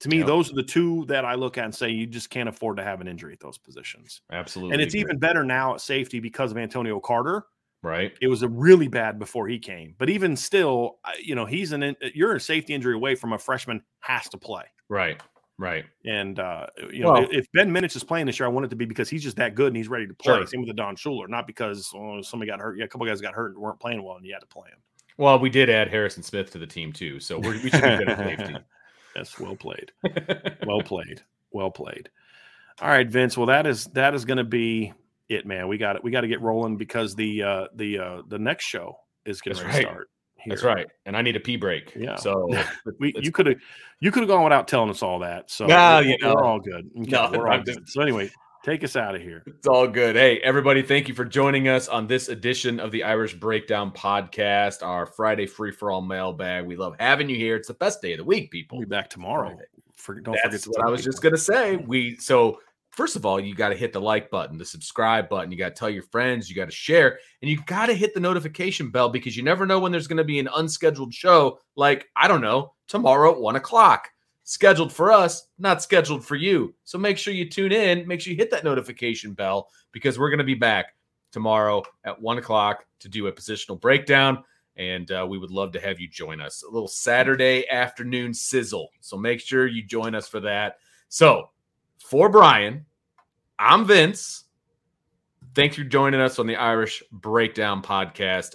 To me, yep. those are the two that I look at and say you just can't afford to have an injury at those positions. Absolutely. And it's agree. even better now at safety because of Antonio Carter. Right. It was a really bad before he came. But even still, you know, he's an you're a safety injury away from a freshman has to play. Right. Right. And uh, you know, well, if Ben Minich is playing this year, I want it to be because he's just that good and he's ready to play. Sure. Same with Adon Shuler, not because oh, somebody got hurt. Yeah, a couple guys got hurt and weren't playing well, and you had to play him. Well, we did add Harrison Smith to the team too, so we should be good at safety. Yes, well played. well played. Well played. All right, Vince. Well, that is that is going to be it, man. We got it. We got to get rolling because the uh the uh the next show is going right. to start. Here. That's right. And I need a pee break. Yeah. So we you could have you could have gone without telling us all that. So no, you know. we're all good. Okay, no, we're all good. So anyway, take us out of here. It's all good. Hey, everybody, thank you for joining us on this edition of the Irish Breakdown Podcast, our Friday free for all mailbag. We love having you here. It's the best day of the week, people. We'll be back tomorrow. For, don't That's forget what I was people. just gonna say. We so first of all, you got to hit the like button, the subscribe button. You got to tell your friends, you got to share, and you got to hit the notification bell because you never know when there's going to be an unscheduled show, like, I don't know, tomorrow at one o'clock. Scheduled for us, not scheduled for you. So make sure you tune in, make sure you hit that notification bell because we're going to be back tomorrow at one o'clock to do a positional breakdown. And uh, we would love to have you join us. A little Saturday afternoon sizzle. So make sure you join us for that. So for Brian, I'm Vince. Thanks for joining us on the Irish Breakdown Podcast.